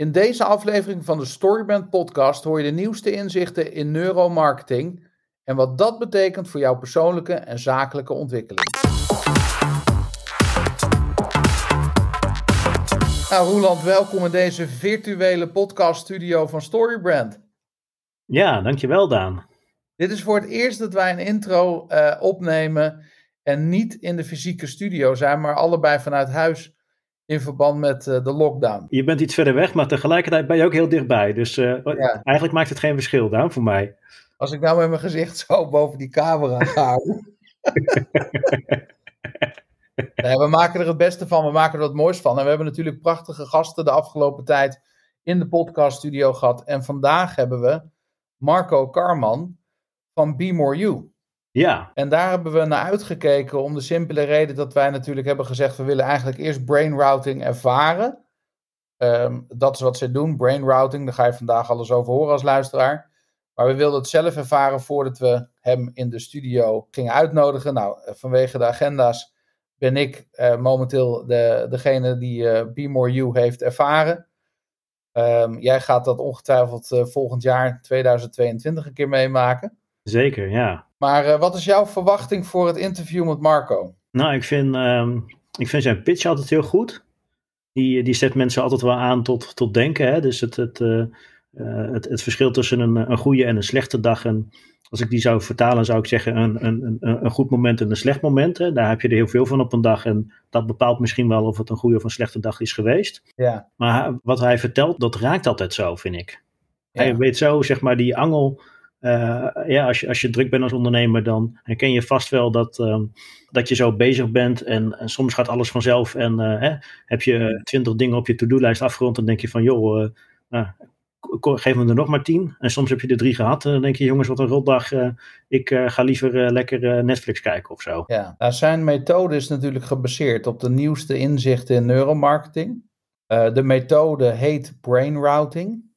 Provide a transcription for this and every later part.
In deze aflevering van de Storybrand podcast hoor je de nieuwste inzichten in neuromarketing en wat dat betekent voor jouw persoonlijke en zakelijke ontwikkeling. Nou, Roeland, welkom in deze virtuele podcaststudio van Storybrand. Ja, dankjewel Daan. Dit is voor het eerst dat wij een intro uh, opnemen en niet in de fysieke studio zijn, maar allebei vanuit huis in verband met uh, de lockdown. Je bent iets verder weg, maar tegelijkertijd ben je ook heel dichtbij. Dus uh, ja. eigenlijk maakt het geen verschil, Daan, voor mij. Als ik nou met mijn gezicht zo boven die camera ga. nee, we maken er het beste van, we maken er het mooiste van. En we hebben natuurlijk prachtige gasten de afgelopen tijd in de podcaststudio gehad. En vandaag hebben we Marco Karman van Be More You. Ja. En daar hebben we naar uitgekeken om de simpele reden dat wij natuurlijk hebben gezegd: we willen eigenlijk eerst brain routing ervaren. Um, dat is wat ze doen, brain routing. Daar ga je vandaag alles over horen als luisteraar. Maar we wilden het zelf ervaren voordat we hem in de studio gingen uitnodigen. Nou, vanwege de agenda's ben ik uh, momenteel de, degene die uh, Be More You heeft ervaren. Um, jij gaat dat ongetwijfeld uh, volgend jaar, 2022, een keer meemaken. Zeker, ja. Maar uh, wat is jouw verwachting voor het interview met Marco? Nou, ik vind, um, ik vind zijn pitch altijd heel goed. Die, die zet mensen altijd wel aan tot, tot denken. Hè? Dus het, het, uh, uh, het, het verschil tussen een, een goede en een slechte dag. En als ik die zou vertalen, zou ik zeggen een, een, een, een goed moment en een slecht moment. Hè? Daar heb je er heel veel van op een dag. En dat bepaalt misschien wel of het een goede of een slechte dag is geweest. Ja. Maar wat hij vertelt, dat raakt altijd zo, vind ik. Ja. Hij weet zo, zeg maar, die angel uh, ja, als je, als je druk bent als ondernemer, dan herken je vast wel dat, um, dat je zo bezig bent. En, en soms gaat alles vanzelf. En uh, hè, heb je twintig dingen op je to-do-lijst afgerond, dan denk je van, joh, uh, nou, geef me er nog maar tien. En soms heb je er drie gehad. En dan denk je, jongens, wat een rotdag. ik ga liever lekker Netflix kijken of zo. Ja, nou, zijn methode is natuurlijk gebaseerd op de nieuwste inzichten in neuromarketing. de methode heet brain routing.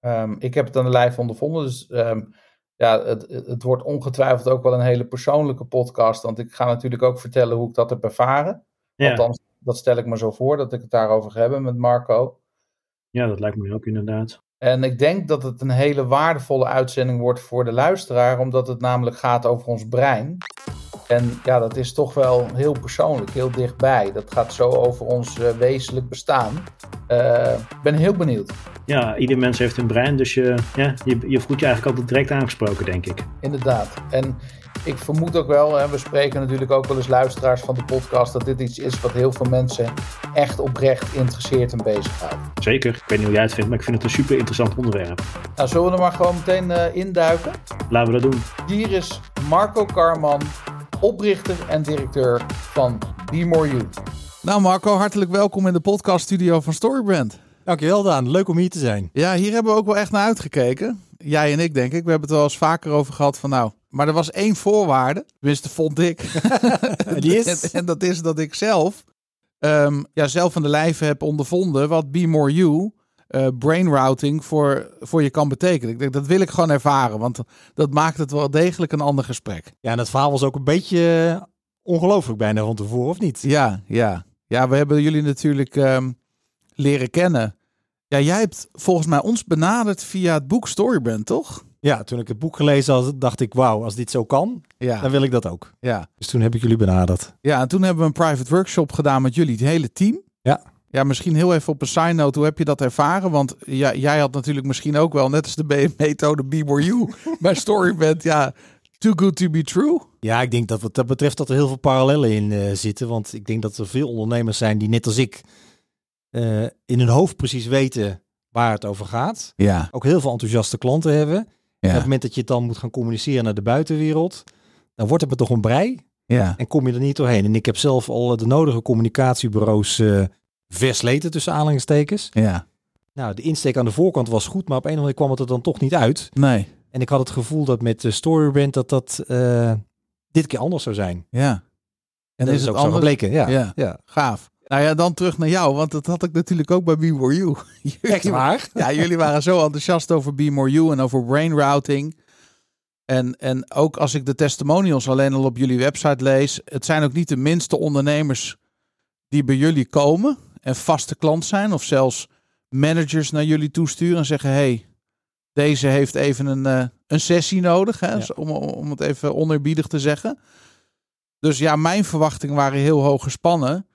Um, ik heb het aan de lijf ondervonden, dus um, ja, het, het wordt ongetwijfeld ook wel een hele persoonlijke podcast. Want ik ga natuurlijk ook vertellen hoe ik dat heb ervaren. Ja. Althans, dat stel ik me zo voor dat ik het daarover ga hebben met Marco. Ja, dat lijkt me ook inderdaad. En ik denk dat het een hele waardevolle uitzending wordt voor de luisteraar, omdat het namelijk gaat over ons brein. En ja, dat is toch wel heel persoonlijk, heel dichtbij. Dat gaat zo over ons uh, wezenlijk bestaan. Ik uh, ben heel benieuwd. Ja, ieder mens heeft een brein, dus je, ja, je, je voelt je eigenlijk altijd direct aangesproken, denk ik. Inderdaad. En ik vermoed ook wel, en we spreken natuurlijk ook wel eens luisteraars van de podcast, dat dit iets is wat heel veel mensen echt oprecht interesseert en bezighoudt. Zeker. Ik weet niet hoe jij het vindt, maar ik vind het een super interessant onderwerp. Nou, zullen we er maar gewoon meteen uh, induiken? Laten we dat doen. Hier is Marco Karman, oprichter en directeur van Be More You. Nou Marco, hartelijk welkom in de podcaststudio van Storybrand. Dankjewel Daan, leuk om hier te zijn. Ja, hier hebben we ook wel echt naar uitgekeken. Jij en ik denk ik. We hebben het wel eens vaker over gehad van nou, maar er was één voorwaarde. Tenminste vond ik. Die is? en, en, dat is dat ik zelf, um, ja, zelf van de lijve heb ondervonden wat Be More You, uh, brain routing voor, voor je kan betekenen. Ik denk, dat wil ik gewoon ervaren, want dat maakt het wel degelijk een ander gesprek. Ja, en dat verhaal was ook een beetje ongelooflijk bijna van tevoren, of niet? Ja, ja. Ja, we hebben jullie natuurlijk um, leren kennen. Ja, jij hebt volgens mij ons benaderd via het boek Storybrand, toch? Ja, toen ik het boek gelezen had, dacht ik, wauw, als dit zo kan, ja. dan wil ik dat ook. Ja. Dus toen heb ik jullie benaderd. Ja, en toen hebben we een private workshop gedaan met jullie, het hele team. Ja. Ja, misschien heel even op een side note, hoe heb je dat ervaren? Want ja, jij had natuurlijk misschien ook wel, net als de methode Be More You bij Storybrand, ja, too good to be true. Ja, ik denk dat wat dat betreft dat er heel veel parallellen in uh, zitten. Want ik denk dat er veel ondernemers zijn die net als ik uh, in hun hoofd precies weten waar het over gaat. Ja. Ook heel veel enthousiaste klanten hebben. Ja. Op het moment dat je het dan moet gaan communiceren naar de buitenwereld, dan wordt het me toch een brei. Ja. En kom je er niet doorheen. En ik heb zelf al de nodige communicatiebureaus uh, versleten tussen aanhalingstekens. Ja. Nou, de insteek aan de voorkant was goed, maar op een of andere manier kwam het er dan toch niet uit. Nee. En ik had het gevoel dat met de Storybrand dat dat uh, dit keer anders zou zijn. Ja. En, en dat is, ook anders? zo gebleken. Ja. ja. ja. Gaaf. Nou ja, dan terug naar jou, want dat had ik natuurlijk ook bij Be More You. Echt waar? Ja, jullie waren zo enthousiast over Be More You en over brain routing. En, en ook als ik de testimonials alleen al op jullie website lees, het zijn ook niet de minste ondernemers die bij jullie komen en vaste klant zijn of zelfs managers naar jullie toesturen en zeggen: hey, deze heeft even een, uh, een sessie nodig, hè, om, om het even onerbiedig te zeggen. Dus ja, mijn verwachtingen waren heel hoog gespannen.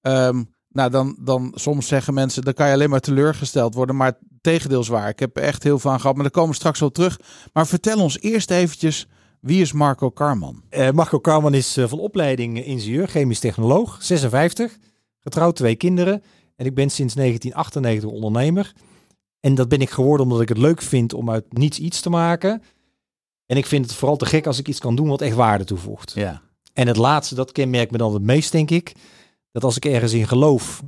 Um, nou, dan, dan soms zeggen mensen, dan kan je alleen maar teleurgesteld worden. Maar tegendeel is waar. Ik heb er echt heel veel aan gehad. Maar daar komen we straks wel terug. Maar vertel ons eerst eventjes, wie is Marco Karman? Uh, Marco Karman is uh, van opleiding ingenieur, chemisch technoloog, 56. Getrouwd, twee kinderen. En ik ben sinds 1998 ondernemer. En dat ben ik geworden omdat ik het leuk vind om uit niets iets te maken. En ik vind het vooral te gek als ik iets kan doen wat echt waarde toevoegt. Ja. En het laatste, dat kenmerkt me dan het meest, denk ik. Dat als ik ergens in geloof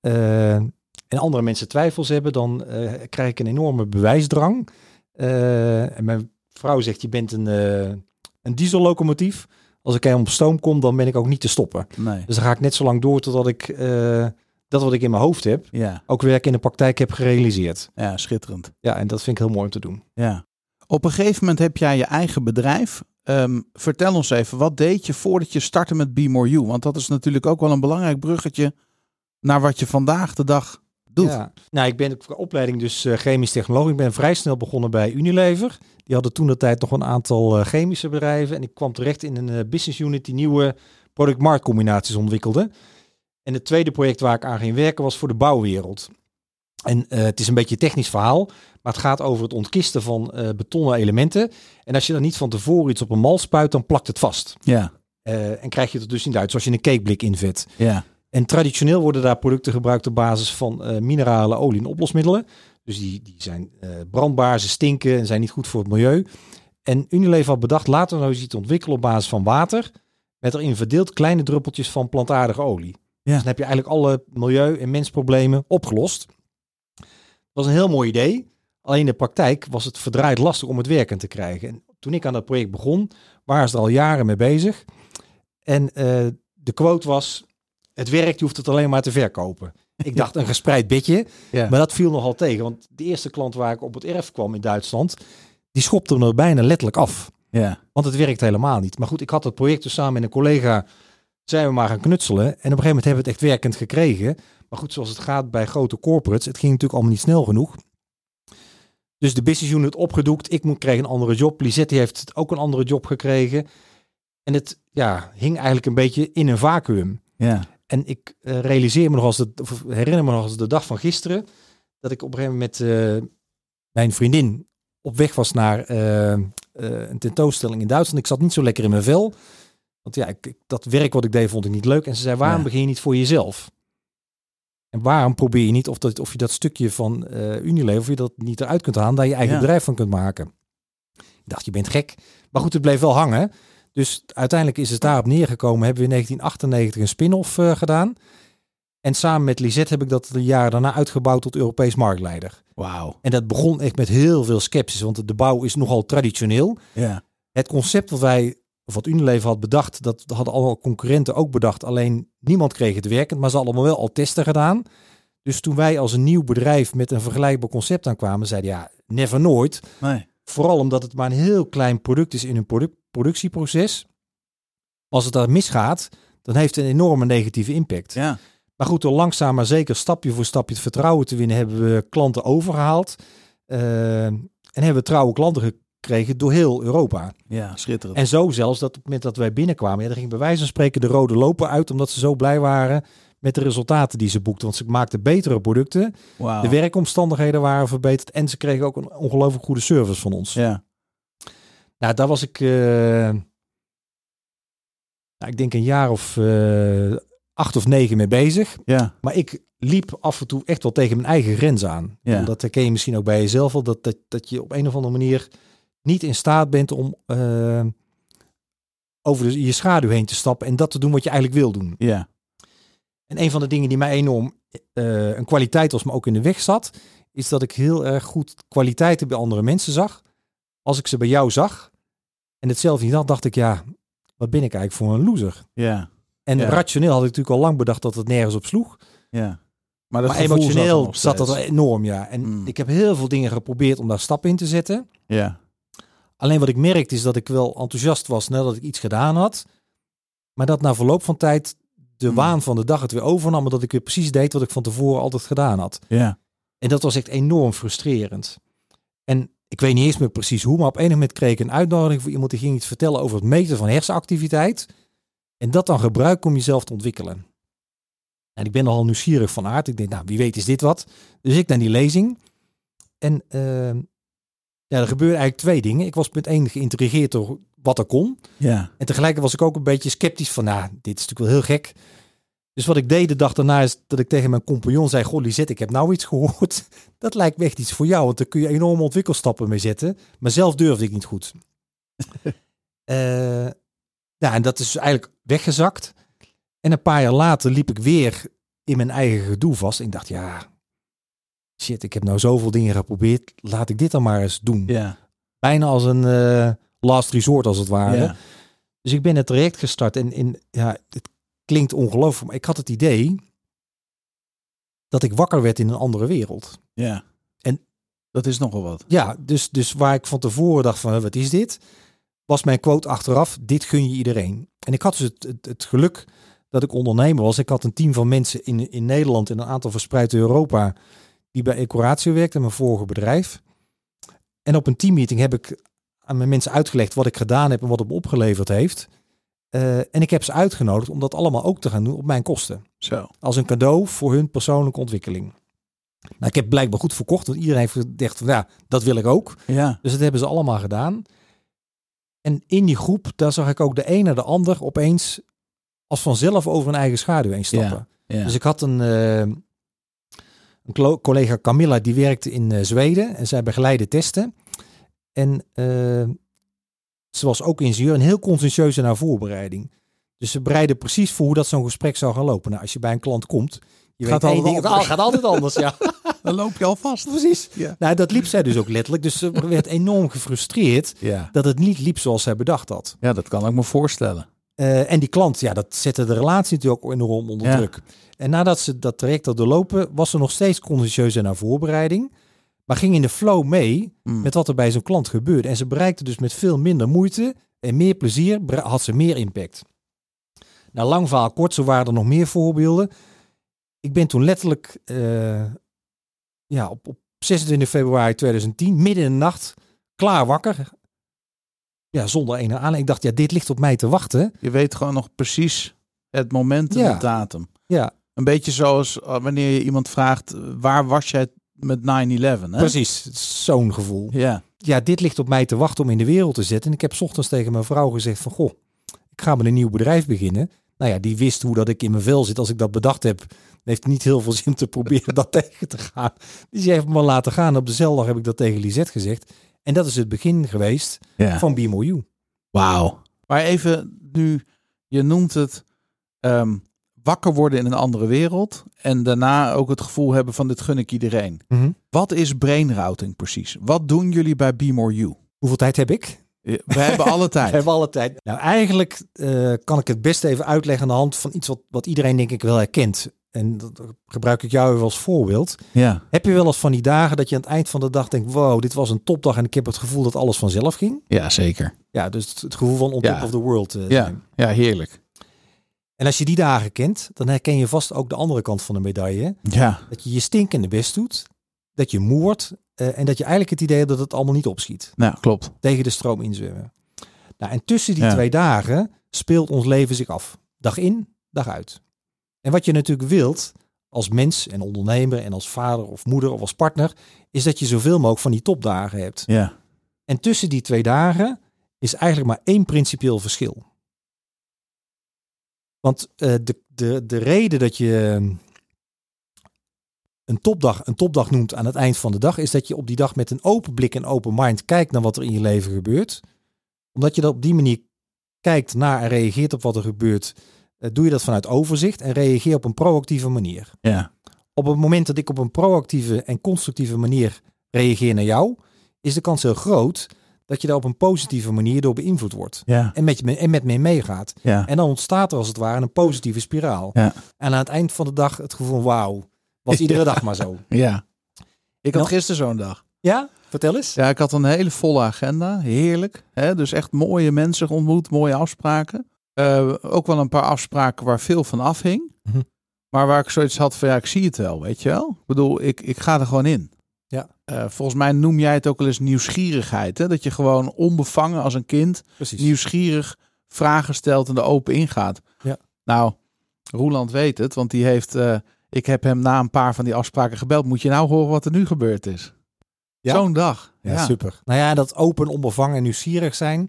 uh, en andere mensen twijfels hebben, dan uh, krijg ik een enorme bewijsdrang. Uh, en mijn vrouw zegt, je bent een, een diesellocomotief. Als ik helemaal op stoom kom, dan ben ik ook niet te stoppen. Nee. Dus dan ga ik net zo lang door totdat ik dat wat ik in mijn hoofd heb, ja. ook werk in de praktijk heb gerealiseerd. Ja, schitterend. Ja, en dat vind ik heel mooi om te doen. Ja. Op een gegeven moment heb jij je eigen bedrijf. Um, vertel ons even, wat deed je voordat je startte met Be More You? Want dat is natuurlijk ook wel een belangrijk bruggetje naar wat je vandaag de dag doet. Ja. Nou, ik ben op opleiding dus uh, chemisch technoloog. Ik ben vrij snel begonnen bij Unilever. Die hadden toen de tijd nog een aantal uh, chemische bedrijven. En ik kwam terecht in een uh, business unit die nieuwe product-markt combinaties ontwikkelde. En het tweede project waar ik aan ging werken was voor de bouwwereld. En het is een beetje een technisch verhaal, maar het gaat over het ontkisten van betonnen elementen. En als je dan niet van tevoren iets op een mal spuit, dan plakt het vast. Ja. En krijg je het dus niet uit, zoals je een cakeblik invet. Ja. En traditioneel worden daar producten gebruikt op basis van mineralen, olie en oplosmiddelen. Dus die, die zijn brandbaar, ze stinken en zijn niet goed voor het milieu. En Unilever had bedacht, laten we nou eens iets ontwikkelen op basis van water. Met erin verdeeld kleine druppeltjes van plantaardige olie. Ja. Dus dan heb je eigenlijk alle milieu- en mensproblemen opgelost. Dat was een heel mooi idee. Alleen in de praktijk was het verdraaid lastig om het werkend te krijgen. En toen ik aan dat project begon, waren ze er al jaren mee bezig. En uh, de quote was, het werkt, je hoeft het alleen maar te verkopen. Ik dacht een gespreid bedje, ja. maar dat viel nogal tegen. Want de eerste klant waar ik op het erf kwam in Duitsland, die schopte me er bijna letterlijk af. Ja. Want het werkt helemaal niet. Maar goed, ik had het project dus samen met een collega zijn we maar gaan knutselen. En op een gegeven moment hebben we het echt werkend gekregen. Maar goed, zoals het gaat bij grote corporates, het ging natuurlijk allemaal niet snel genoeg. Dus de business unit opgedoekt. Ik moet, kreeg een andere job. Lisette heeft ook een andere job gekregen. En het ja, hing eigenlijk een beetje in een vacuüm. Ja. En ik uh, realiseer me nog als de, of herinner me nog als de dag van gisteren. Dat ik op een gegeven moment met uh, mijn vriendin op weg was naar uh, een tentoonstelling in Duitsland. Ik zat niet zo lekker in mijn vel. Want ja, ik, dat werk wat ik deed vond ik niet leuk. En ze zei, waarom ja. begin je niet voor jezelf? En waarom probeer je niet of, dat, of je dat stukje van Unilever, of je dat niet eruit kunt halen, daar je eigen ja. bedrijf van kunt maken? Ik dacht, je bent gek. Maar goed, het bleef wel hangen. Dus uiteindelijk is het daarop neergekomen. Hebben we in 1998 een spin-off uh, gedaan. En samen met Lisette heb ik dat de jaren daarna uitgebouwd tot Europees marktleider. Wauw. En dat begon echt met heel veel sceptisch, want de bouw is nogal traditioneel. Ja. Het concept wat wij of wat Unilever had bedacht, dat hadden alle concurrenten ook bedacht. Alleen niemand kreeg het werkend, maar ze hadden allemaal wel al testen gedaan. Dus toen wij als een nieuw bedrijf met een vergelijkbaar concept aankwamen, zeiden ja, never nooit. Nee. Vooral omdat het maar een heel klein product is in een product productieproces. Als het daar misgaat, dan heeft het een enorme negatieve impact. Ja. Maar goed, door langzaam maar zeker stapje voor stapje het vertrouwen te winnen, hebben we klanten overgehaald. Uh, en hebben we trouwe klanten gekregen door heel Europa. Ja, schitterend. En zo zelfs dat op het moment dat wij binnenkwamen, ja, er ging bij wijze van spreken de rode lopen uit, omdat ze zo blij waren met de resultaten die ze boekten. Want ze maakten betere producten, wow. de werkomstandigheden waren verbeterd en ze kregen ook een ongelooflijk goede service van ons. Ja. Nou, daar was ik, uh, nou, ik denk een jaar of uh, acht of negen mee bezig. Ja. Maar ik liep af en toe echt wel tegen mijn eigen grens aan. Ja. Dat herken je misschien ook bij jezelf al, dat, dat, dat je op een of andere manier niet in staat bent om uh, over de, je schaduw heen te stappen en dat te doen wat je eigenlijk wil doen. Ja. En een van de dingen die mij enorm uh, een kwaliteit was, maar ook in de weg zat, is dat ik heel erg goed kwaliteiten bij andere mensen zag. Als ik ze bij jou zag en hetzelfde niet had, dacht ik, ja, wat ben ik eigenlijk voor een loser? Ja. En ja. rationeel had ik natuurlijk al lang bedacht dat het nergens op sloeg. Ja. Maar, maar emotioneel zat, zat dat enorm, ja. En mm. ik heb heel veel dingen geprobeerd om daar stappen in te zetten. Ja. Alleen wat ik merkte is dat ik wel enthousiast was nadat ik iets gedaan had. Maar dat na verloop van tijd de mm. waan van de dag het weer overnam. Dat ik weer precies deed wat ik van tevoren altijd gedaan had. Ja. En dat was echt enorm frustrerend. En ik weet niet eens meer precies hoe, maar op enig moment kreeg ik een uitnodiging voor iemand die ging iets vertellen over het meten van hersenactiviteit. En dat dan gebruiken om jezelf te ontwikkelen. En ik ben nogal nieuwsgierig van aard. Ik denk, nou, wie weet is dit wat. Dus ik naar die lezing. En uh, ja, er gebeurde eigenlijk twee dingen. Ik was met één geïntrigeerd door wat er kon. Ja. En tegelijk was ik ook een beetje sceptisch van, nou, dit is natuurlijk wel heel gek. Dus wat ik deed de dag daarna is dat ik tegen mijn compagnon zei, goh Lisette, ik heb nou iets gehoord. Dat lijkt me echt iets voor jou, want daar kun je enorme ontwikkelstappen mee zetten. Maar zelf durfde ik niet goed. uh, ja, en dat is eigenlijk weggezakt. En een paar jaar later liep ik weer in mijn eigen gedoe vast. En ik dacht, ja, shit, ik heb nou zoveel dingen geprobeerd. Laat ik dit dan maar eens doen. Ja. Bijna als een uh, last resort, als het ware. Ja. Dus ik ben het traject gestart. En in, ja, het klinkt ongelooflijk, maar ik had het idee dat ik wakker werd in een andere wereld. Ja. En dat is nogal wat. Ja, dus, dus waar ik van tevoren dacht van, wat is dit? Was mijn quote achteraf, dit gun je iedereen. En ik had dus het, het, het geluk dat ik ondernemer was. Ik had een team van mensen in, in Nederland en een aantal verspreid in Europa die bij Ecoratio werkte, mijn vorige bedrijf. En op een teammeeting heb ik aan mijn mensen uitgelegd wat ik gedaan heb en wat het me opgeleverd heeft. Uh, en ik heb ze uitgenodigd om dat allemaal ook te gaan doen op mijn kosten. Zo. Als een cadeau voor hun persoonlijke ontwikkeling. Nou, ik heb blijkbaar goed verkocht, want iedereen heeft gedacht van ja, dat wil ik ook. Ja. Dus dat hebben ze allemaal gedaan. En in die groep, daar zag ik ook de een naar de ander opeens als vanzelf over hun eigen schaduw heen stappen. Ja, ja. Dus ik had een, uh, een collega Camilla, die werkte in uh, Zweden en zij begeleidde testen. En uh, ze was ook ingenieur en heel conscientieus in haar voorbereiding. Dus ze bereidde precies voor hoe dat zo'n gesprek zou gaan lopen. Nou, als je bij een klant komt, je gaat weet één ding, het gaat altijd anders, ja. Dan loop je al vast. Precies. Ja. Nou, dat liep zij dus ook letterlijk. Dus ze werd enorm gefrustreerd Ja. dat het niet liep zoals zij bedacht had. ja, dat kan ik me voorstellen. Uh, en die klant, ja, dat zette de relatie natuurlijk ook enorm onder Ja. druk. En nadat ze dat traject had doorlopen, was ze nog steeds conscientieus in haar voorbereiding. Maar ging in de flow mee Mm. met wat er bij zo'n klant gebeurde. En ze bereikte dus met veel minder moeite en meer plezier, had ze meer impact. Nou, lang verhaal kort, zo waren er nog meer voorbeelden. Ik ben toen letterlijk eh, ja, op, op 26 februari 2010, midden in de nacht, klaar wakker. Ja, zonder ene aan. Ik dacht, ja, dit ligt op mij te wachten. Je weet gewoon nog precies het moment en Ja. de datum. Ja, Een beetje zoals uh, wanneer je iemand vraagt, uh, waar was jij met 9-11? Hè? precies. Zo'n gevoel. Ja, ja, dit ligt op mij te wachten om in de wereld te zetten. En ik heb 's ochtends tegen mijn vrouw gezegd van, goh, ik ga met een nieuw bedrijf beginnen. Nou ja, die wist hoe dat ik in mijn vel zit. Als ik dat bedacht heb, heeft niet heel veel zin te proberen dat tegen te gaan. Die zei, heeft me laten gaan. Op dezelfde dag heb ik dat tegen Lisette gezegd. En dat is het begin geweest ja. van Be More You. Wauw. Maar even nu, je noemt het ehm, wakker worden in een andere wereld. En daarna ook het gevoel hebben van dit gun ik iedereen. Wat is brainrouting precies? Wat doen jullie bij Be More You? Hoeveel tijd heb ik? We hebben alle We tijd. hebben alle tijd. Nou, eigenlijk eh, kan ik het best even uitleggen aan de hand van iets wat, wat iedereen denk ik wel herkent. En dat gebruik ik jou even als voorbeeld. Ja, Heb je wel eens van die dagen dat je aan het eind van de dag denkt, wow, dit was een topdag en ik heb het gevoel dat alles vanzelf ging? ja zeker. Ja, dus het, het gevoel van on Ja. top of the world. eh, Ja, ja, heerlijk. En als je die dagen kent, dan herken je vast ook de andere kant van de medaille. Ja, Dat je je stinkende best doet, dat je moe wordt eh, en dat je eigenlijk het idee hebt dat het allemaal niet opschiet. nou klopt. Tegen de stroom inzwemmen. Nou, en tussen die Ja. twee dagen speelt ons leven zich af. Dag in, dag uit. En wat je natuurlijk wilt als mens en ondernemer en als vader of moeder of als partner, is dat je zoveel mogelijk van die topdagen hebt. Ja, En tussen die twee dagen is eigenlijk maar één principieel verschil. Want eh, de, de, de reden dat je ehm, een topdag, een topdag noemt aan het eind van de dag, is dat je op die dag met een open blik en open mind kijkt naar wat er in je leven gebeurt. Omdat je dat op die manier kijkt naar en reageert op wat er gebeurt, eh, doe je dat vanuit overzicht en reageer op een proactieve manier. ja, Op het moment dat ik op een proactieve en constructieve manier reageer naar jou, is de kans heel groot dat je daar op een positieve manier door beïnvloed wordt. ja, En met, je, en met me meegaat. ja. En dan ontstaat er als het ware een positieve spiraal. Ja. En aan het eind van de dag het gevoel van wauw, was iedere Ja. dag maar zo. ja. Ik had Nou. gisteren zo'n dag. Ja, vertel eens. Ja, ik had een hele volle agenda. Heerlijk. Hè? Dus echt mooie mensen ontmoet, mooie afspraken. Eh, ook wel een paar afspraken waar veel van afhing. Mhm. Maar waar ik zoiets had van ja, ik zie het wel, weet je wel. Ik bedoel, ik, ik ga er gewoon in. Uh, volgens mij noem jij het ook wel eens nieuwsgierigheid. Hè? Dat je gewoon onbevangen als een kind Precies. nieuwsgierig vragen stelt en er open ingaat. Ja. Nou, Roeland weet het, want die heeft. Uh, ik heb hem na een paar van die afspraken gebeld. Moet je nou horen wat er nu gebeurd is? Ja. Zo'n dag. Ja, ja, super. Nou ja, dat open, onbevangen en nieuwsgierig zijn.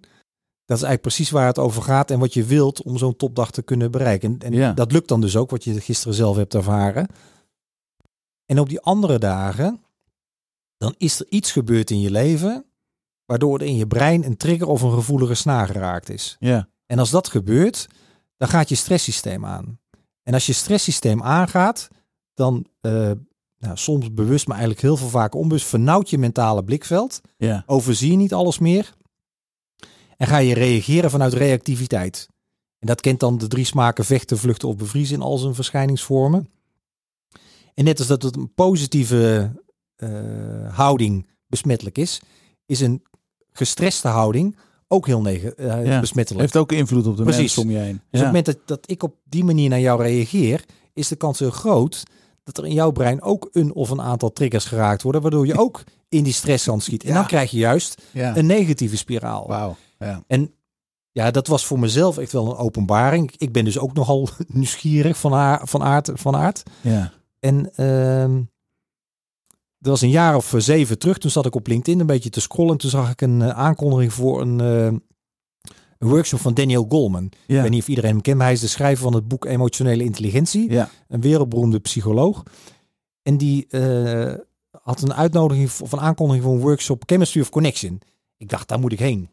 Dat is eigenlijk precies waar het over gaat en wat je wilt om zo'n topdag te kunnen bereiken. En, en Ja. dat lukt dan dus ook, wat je gisteren zelf hebt ervaren. En op die andere dagen, dan is er iets gebeurd in je leven, waardoor er in je brein een trigger of een gevoelige snaar geraakt is. Ja. En als dat gebeurt, dan gaat je stresssysteem aan. En als je stresssysteem aangaat, dan eh, nou, soms bewust, maar eigenlijk heel veel vaak onbewust, vernauwt je mentale blikveld. Ja. Overzie je niet alles meer. En ga je reageren vanuit reactiviteit. En dat kent dan de drie smaken vechten, vluchten of bevriezen in al zijn verschijningsvormen. En net als dat het een positieve houding besmettelijk is, is een gestreste houding ook heel nege- eh, Ja. besmettelijk. Heeft ook invloed op de Precies. mensen om je heen. Dus op het moment dat, dat ik op die manier naar jou reageer, is de kans heel groot dat er in jouw brein ook een of een aantal triggers geraakt worden, waardoor je ook in die stressstand schiet. En Ja. dan krijg je juist een negatieve spiraal. Wauw. Ja. En ja, dat was voor mezelf echt wel een openbaring. Ik ben dus ook nogal nieuwsgierig van, haar, van, aard, van aard. Ja. En ehm dat was een jaar of eh, zeven terug. Toen zat ik op LinkedIn een beetje te scrollen. Toen zag ik een eh, aankondiging voor een, eh, een workshop van Daniel Goleman. Ik Ja. weet niet of iedereen hem kent, maar hij is de schrijver van het boek Emotionele Intelligentie. Ja. Een wereldberoemde psycholoog. En die had een uitnodiging of een aankondiging voor een workshop Chemistry of Connection. Ik dacht, daar moet ik heen.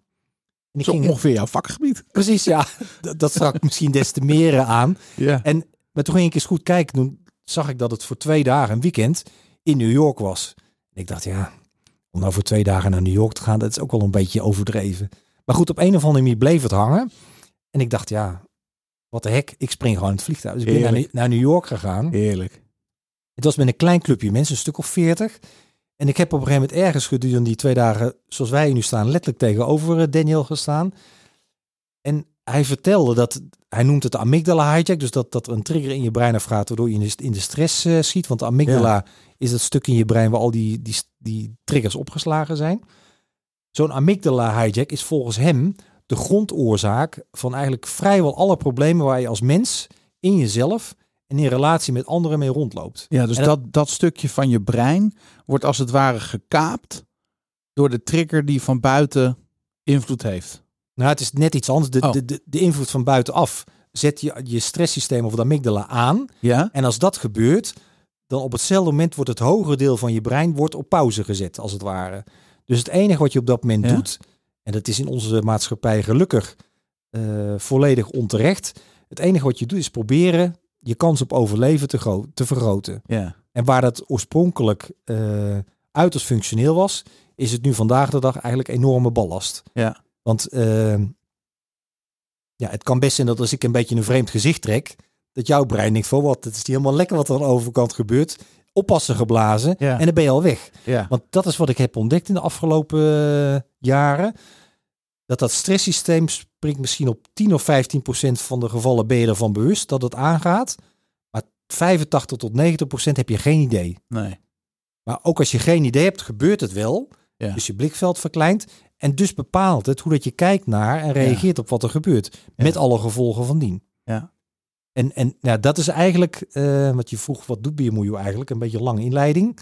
En ik Zo ging, ongeveer jouw vakgebied. precies, ja, dat, dat sprak misschien des te meer aan. Ja. En maar toen ging ik eens goed kijken. Toen zag ik dat het voor twee dagen, een weekend, in New York was. En ik dacht, ja, om nou voor twee dagen naar New York te gaan, dat is ook wel een beetje overdreven. Maar goed, op een of andere manier bleef het hangen. En ik dacht, ja, wat de hek, ik spring gewoon in het vliegtuig. Dus ik ben naar, naar New York gegaan. Heerlijk. Het was met een klein clubje mensen, een stuk of veertig. En ik heb op een gegeven moment ergens gedurende die twee dagen, zoals wij nu staan, letterlijk tegenover eh, Daniel gestaan. En hij vertelde dat, hij noemt het de amygdala hijack, dus dat, dat er een trigger in je brein afgaat, waardoor je in de, in de stress eh, schiet. Want de amygdala is dat stuk in je brein waar al die, die, die triggers opgeslagen zijn. Zo'n amygdala hijack is volgens hem de grondoorzaak van eigenlijk vrijwel alle problemen waar je als mens in jezelf en in relatie met anderen mee rondloopt. Ja, dus dat, dat stukje van je brein wordt als het ware gekaapt door de trigger die van buiten invloed heeft. Nou, het is net iets anders. De, Oh. de, de, de invloed van buitenaf zet je je stresssysteem of de amygdala aan. Ja? En als dat gebeurt, dan op hetzelfde moment wordt het hogere deel van je brein wordt op pauze gezet, als het ware. Dus het enige wat je op dat moment Ja. doet, en dat is in onze maatschappij gelukkig eh, volledig onterecht. Het enige wat je doet is proberen je kans op overleven te, te vergroten. Ja. En waar dat oorspronkelijk eh uiterst functioneel was, is het nu vandaag de dag eigenlijk enorme ballast. Ja. Want eh, ja, het kan best zijn dat als ik een beetje een vreemd gezicht trek, dat jouw brein denkt van wat, het is niet helemaal lekker wat er aan de overkant gebeurt. Oppassen geblazen Ja. en dan ben je al weg. Ja. Want dat is wat ik heb ontdekt in de afgelopen eh, jaren. Dat dat stresssysteem springt misschien op 10 of 15 procent van de gevallen ben je ervan bewust dat het aangaat. Maar 85 tot 90 procent heb je geen idee. Nee. Maar ook als je geen idee hebt, gebeurt het wel. Ja. Dus je blikveld verkleint. En dus bepaalt het hoe dat je kijkt naar en reageert op wat er gebeurt. Met alle gevolgen van dien. Ja. En, en ja, dat is eigenlijk, eh, wat je vroeg, wat doet Biermoejo eigenlijk? Een beetje lange inleiding.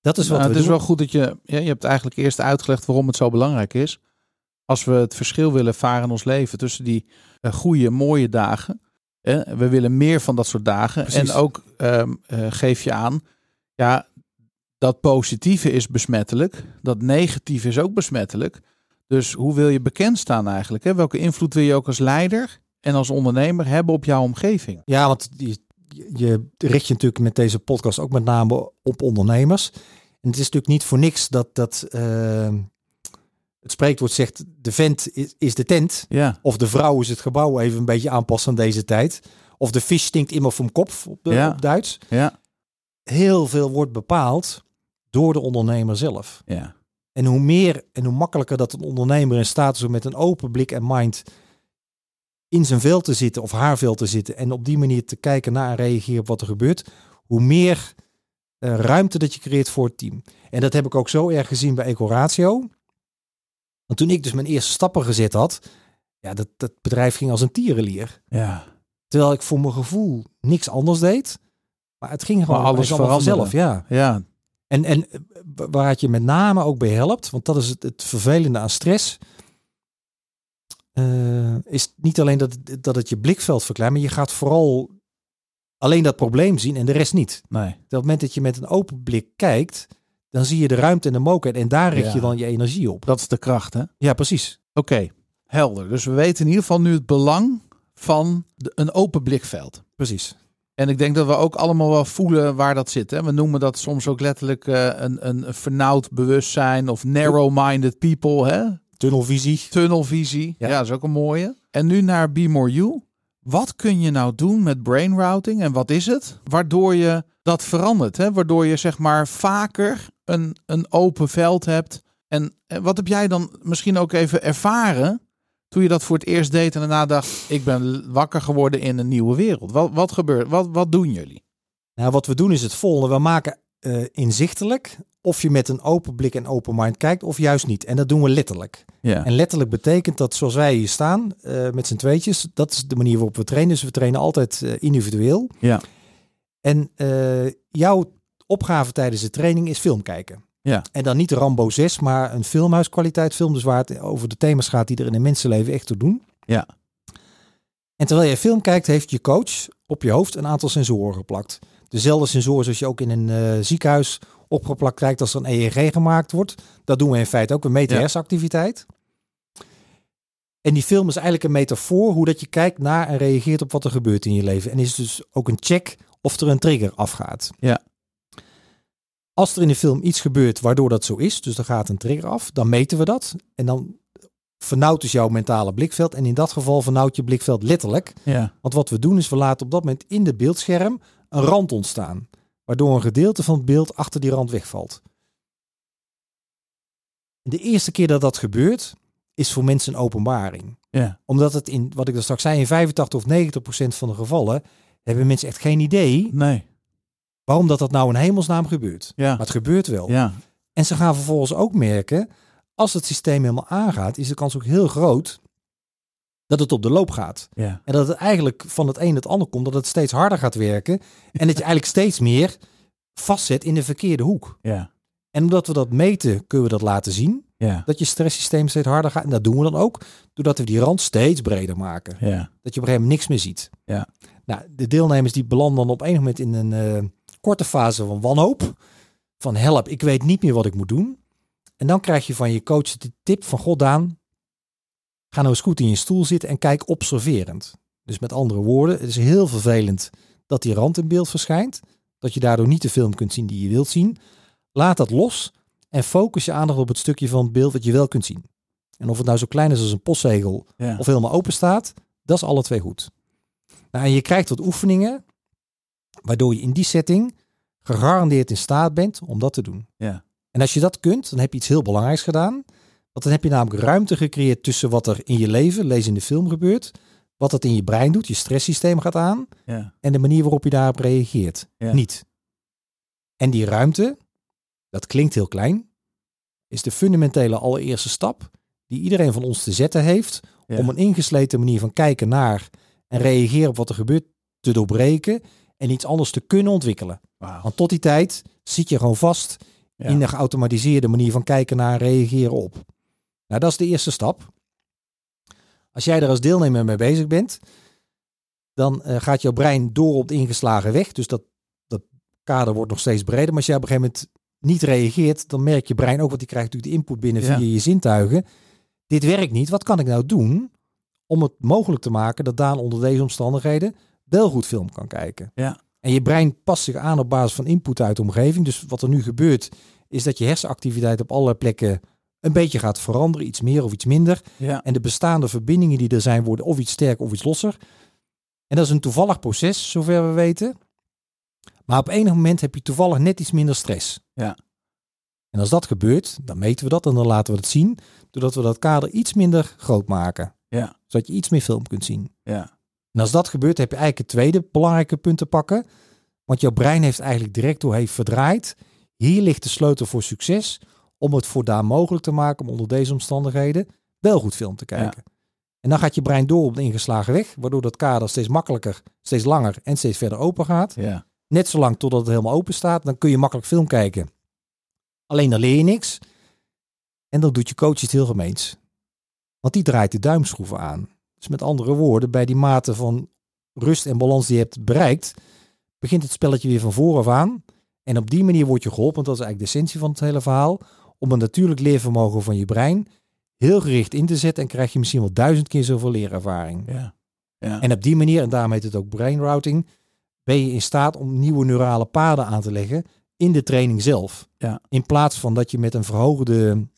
Dat is wat Nou, we het is wel goed dat je, ja, je hebt eigenlijk eerst uitgelegd waarom het zo belangrijk is. Als we het verschil willen varen in ons leven tussen die eh, goede, mooie dagen. hè, we willen meer van dat soort dagen. Precies. En ook ehm, eh, geef je aan, ja, dat positieve is besmettelijk. Dat negatieve is ook besmettelijk. Dus hoe wil je bekend staan eigenlijk? Hè? Welke invloed wil je ook als leider en als ondernemer hebben op jouw omgeving? Ja, want je, je richt je natuurlijk met deze podcast ook met name op ondernemers. En het is natuurlijk niet voor niks dat, dat eh, het spreekwoord zegt, de vent is, is de tent. Ja, Of de vrouw is het gebouw even een beetje aanpassen aan deze tijd. Of de vis stinkt immer vom kop op, de, Ja. op Duits. ja, Heel veel wordt bepaald door de ondernemer zelf. ja. En hoe meer en hoe makkelijker dat een ondernemer in staat is om met een open blik en mind in zijn vel te zitten of haar vel te zitten en op die manier te kijken naar en reageren op wat er gebeurt, hoe meer uh, ruimte dat je creëert voor het team. En dat heb ik ook zo erg gezien bij Ecoratio. Want toen ik dus mijn eerste stappen gezet had, ja, dat, dat bedrijf ging als een tierenlier. Ja. Terwijl ik voor mijn gevoel niks anders deed. Maar het ging gewoon maar alles vanzelf. Ja. ja. En, en waar het je met name ook bij helpt, want dat is het, het vervelende aan stress. Uh, is niet alleen dat, dat het je blikveld verkleint, maar je gaat vooral alleen dat probleem zien en de rest niet. Nee. Op het moment dat je met een open blik kijkt, dan zie je de ruimte en de mogelijkheid en daar richt je dan je energie op. Dat is de kracht, hè? Ja, precies. Oké, helder. Dus we weten in ieder geval nu het belang van de, een open blikveld. Precies. En ik denk dat we ook allemaal wel voelen waar dat zit. Hè? We noemen dat soms ook letterlijk uh, een, een vernauwd bewustzijn of narrow-minded people. Hè? Tunnelvisie. Tunnelvisie. Ja. ja, dat is ook een mooie. En nu naar Be More You. Wat kun je nou doen met brain routing en wat is het? Waardoor je dat verandert. Hè? Waardoor je zeg maar vaker een, een open veld hebt. En wat heb jij dan misschien ook even ervaren toen je dat voor het eerst deed en daarna dacht, ik ben wakker geworden in een nieuwe wereld. Wat, wat gebeurt? Wat, wat doen jullie? Nou, wat we doen is het volgende. We maken uh, inzichtelijk of je met een open blik en open mind kijkt of juist niet. En dat doen we letterlijk. Ja. En letterlijk betekent dat zoals wij hier staan uh, met z'n tweetjes, dat is de manier waarop we trainen. Dus we trainen altijd uh, individueel. Ja. En jouw opgave tijdens de training is film kijken. Ja. En dan niet Rambo 6, maar een filmhuiskwaliteit film. Dus waar het over de thema's gaat die er in een mensenleven echt toe doen. Ja. En terwijl je film kijkt, heeft je coach op je hoofd een aantal sensoren geplakt. Dezelfde sensoren zoals je ook in een uh, ziekenhuis opgeplakt krijgt als er een EEG gemaakt wordt. Dat doen we in feite ook, een meten. En die film is eigenlijk een metafoor hoe dat je kijkt naar en reageert op wat er gebeurt in je leven. En is dus ook een check of er een trigger afgaat. Ja. Als er in de film iets gebeurt waardoor dat zo is, dus er gaat een trigger af, dan meten we dat. En dan vernauwt dus jouw mentale blikveld. En in dat geval vernauwt je blikveld letterlijk. Ja. Want wat we doen is we laten op dat moment in de beeldscherm een rand ontstaan. Waardoor een gedeelte van het beeld achter die rand wegvalt. De eerste keer dat dat gebeurt, is voor mensen een openbaring. Ja. Omdat het in, wat ik er straks zei, in 85 of 90 procent van de gevallen hebben mensen echt geen idee nee. Waarom dat dat nou in hemelsnaam gebeurt. Ja. Maar het gebeurt wel. Ja. En ze gaan vervolgens ook merken, als het systeem helemaal aangaat, is de kans ook heel groot dat het op de loop gaat. Ja. En dat het eigenlijk van het een het ander komt, dat het steeds harder gaat werken. en dat je eigenlijk steeds meer vastzet in de verkeerde hoek. Ja. En omdat we dat meten, kunnen we dat laten zien. Ja. Dat je stresssysteem steeds harder gaat. En dat doen we dan ook, doordat we die rand steeds breder maken. Ja. Dat je op een gegeven moment niks meer ziet. Ja. Nou, de deelnemers die belanden dan op een moment in een uh, korte fase van wanhoop. Van help, ik weet niet meer wat ik moet doen. En dan krijg je van je coach de tip van God Daan, Ga nou eens goed in je stoel zitten en kijk observerend. Dus met andere woorden, het is heel vervelend dat die rand in beeld verschijnt. Dat je daardoor niet de film kunt zien die je wilt zien. Laat dat los en focus je aandacht op het stukje van het beeld dat je wel kunt zien. En of het nou zo klein is als een postzegel ja. of helemaal open staat, dat is alle twee goed. Nou, en je krijgt wat oefeningen, waardoor je in die setting gegarandeerd in staat bent om dat te doen. Ja. En als je dat kunt, dan heb je iets heel belangrijks gedaan. Want dan heb je namelijk ruimte gecreëerd tussen wat er in je leven, lees in de film gebeurt, wat het in je brein doet, je stresssysteem gaat aan, ja. en de manier waarop je daarop reageert. Ja. Niet. En die ruimte, dat klinkt heel klein, is de fundamentele allereerste stap die iedereen van ons te zetten heeft Ja. om een ingesleten manier van kijken naar en reageren op wat er gebeurt te doorbreken en iets anders te kunnen ontwikkelen. Want tot die tijd zit je gewoon vast Ja. in de geautomatiseerde manier van kijken naar en reageren op. Nou, dat is de eerste stap. Als jij er als deelnemer mee bezig bent, dan eh, gaat jouw brein door op de ingeslagen weg. Dus dat, dat kader wordt nog steeds breder. Maar als jij op een gegeven moment niet reageert, dan merkt je brein ook, want die krijgt natuurlijk de input binnen Ja. via je zintuigen. Dit werkt niet. Wat kan ik nou doen om het mogelijk te maken dat Daan onder deze omstandigheden wel goed film kan kijken? Ja. En je brein past zich aan op basis van input uit de omgeving. Dus wat er nu gebeurt, is dat je hersenactiviteit op allerlei plekken een beetje gaat veranderen. Iets meer of iets minder. Ja. En de bestaande verbindingen die er zijn, worden of iets sterker of iets losser. En dat is een toevallig proces, zover we weten. Maar op enig moment heb je toevallig net iets minder stress. Ja. En als dat gebeurt, dan meten we dat en dan laten we het zien. Doordat we dat kader iets minder groot maken. Ja. Zodat je iets meer film kunt zien. Ja. En als dat gebeurt, heb je eigenlijk het tweede belangrijke punt te pakken. Want jouw brein heeft eigenlijk direct door heeft verdraaid. Hier ligt de sleutel voor succes. Om het voortaan mogelijk te maken om onder deze omstandigheden wel goed film te kijken. En dan gaat je brein door op de ingeslagen weg. Waardoor dat kader steeds makkelijker, steeds langer en steeds verder open gaat. Ja. Net zolang totdat het helemaal open staat. Dan kun je makkelijk film kijken. Alleen dan leer je niks. En dan doet je coach iets heel gemeens. Want die draait de duimschroeven aan. Dus met andere woorden, bij die mate van rust en balans die je hebt bereikt, begint het spelletje weer van vooraf aan. En op die manier word je geholpen, want dat is eigenlijk de essentie van het hele verhaal, om een natuurlijk leervermogen van je brein heel gericht in te zetten en krijg je misschien wel duizend keer zoveel leerervaring. Ja. Ja. En op die manier, en daarom heet het ook brain routing, ben je in staat om nieuwe neurale paden aan te leggen in de training zelf. Ja. In plaats van dat je met een verhoogde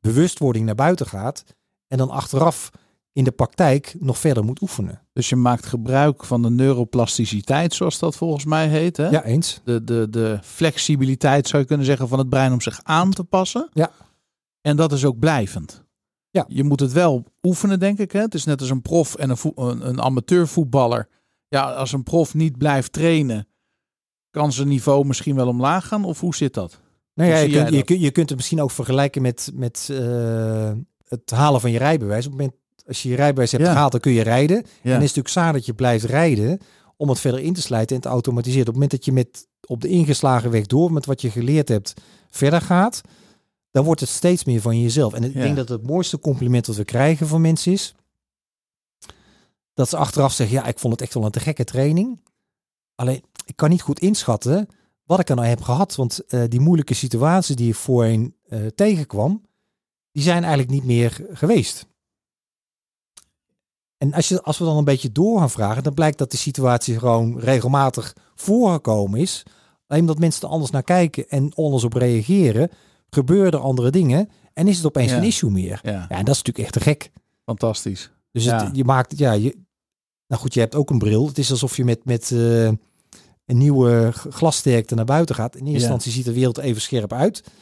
bewustwording naar buiten gaat en dan achteraf in de praktijk nog verder moet oefenen. Dus je maakt gebruik van de neuroplasticiteit, zoals dat volgens mij heet. Hè? Ja, eens. De, de, de flexibiliteit, zou je kunnen zeggen, van het brein om zich aan te passen. Ja. En dat is ook blijvend. Ja. Je moet het wel oefenen, denk ik. Hè? Het is net als een prof en een, een, een amateurvoetballer. Ja, als een prof niet blijft trainen, kan zijn niveau misschien wel omlaag gaan? Of hoe zit dat? Nou ja, je, kunt, je, kunt, je kunt het misschien ook vergelijken met, met eh, het halen van je rijbewijs. Op het moment als je je rijbewijs hebt Ja. gehaald, dan kun je rijden. En het is natuurlijk zaak dat je blijft rijden om het verder in te slijten en te automatiseren. Op het moment dat je met op de ingeslagen weg door met wat je geleerd hebt verder gaat, dan wordt het steeds meer van jezelf. En ik Ja. denk dat het mooiste compliment dat we krijgen van mensen is dat ze achteraf zeggen, ja, ik vond het echt wel een te gekke training. Alleen, ik kan niet goed inschatten wat ik er nou heb gehad. Want eh, die moeilijke situaties die ik voorheen eh, tegenkwam, die zijn eigenlijk niet meer geweest. En als, je, als we dan een beetje door gaan vragen, dan blijkt dat die situatie gewoon regelmatig voorgekomen is. Alleen omdat mensen er anders naar kijken en anders op reageren, gebeuren er andere dingen en is het opeens Ja. geen issue meer. Ja, Ja, en dat is natuurlijk echt te gek. fantastisch. Dus Ja. het, je maakt, ja, je, nou goed, je hebt ook een bril. Het is alsof je met, met eh, een nieuwe glassterkte naar buiten gaat. In eerste instantie ziet de wereld even scherp uit, maar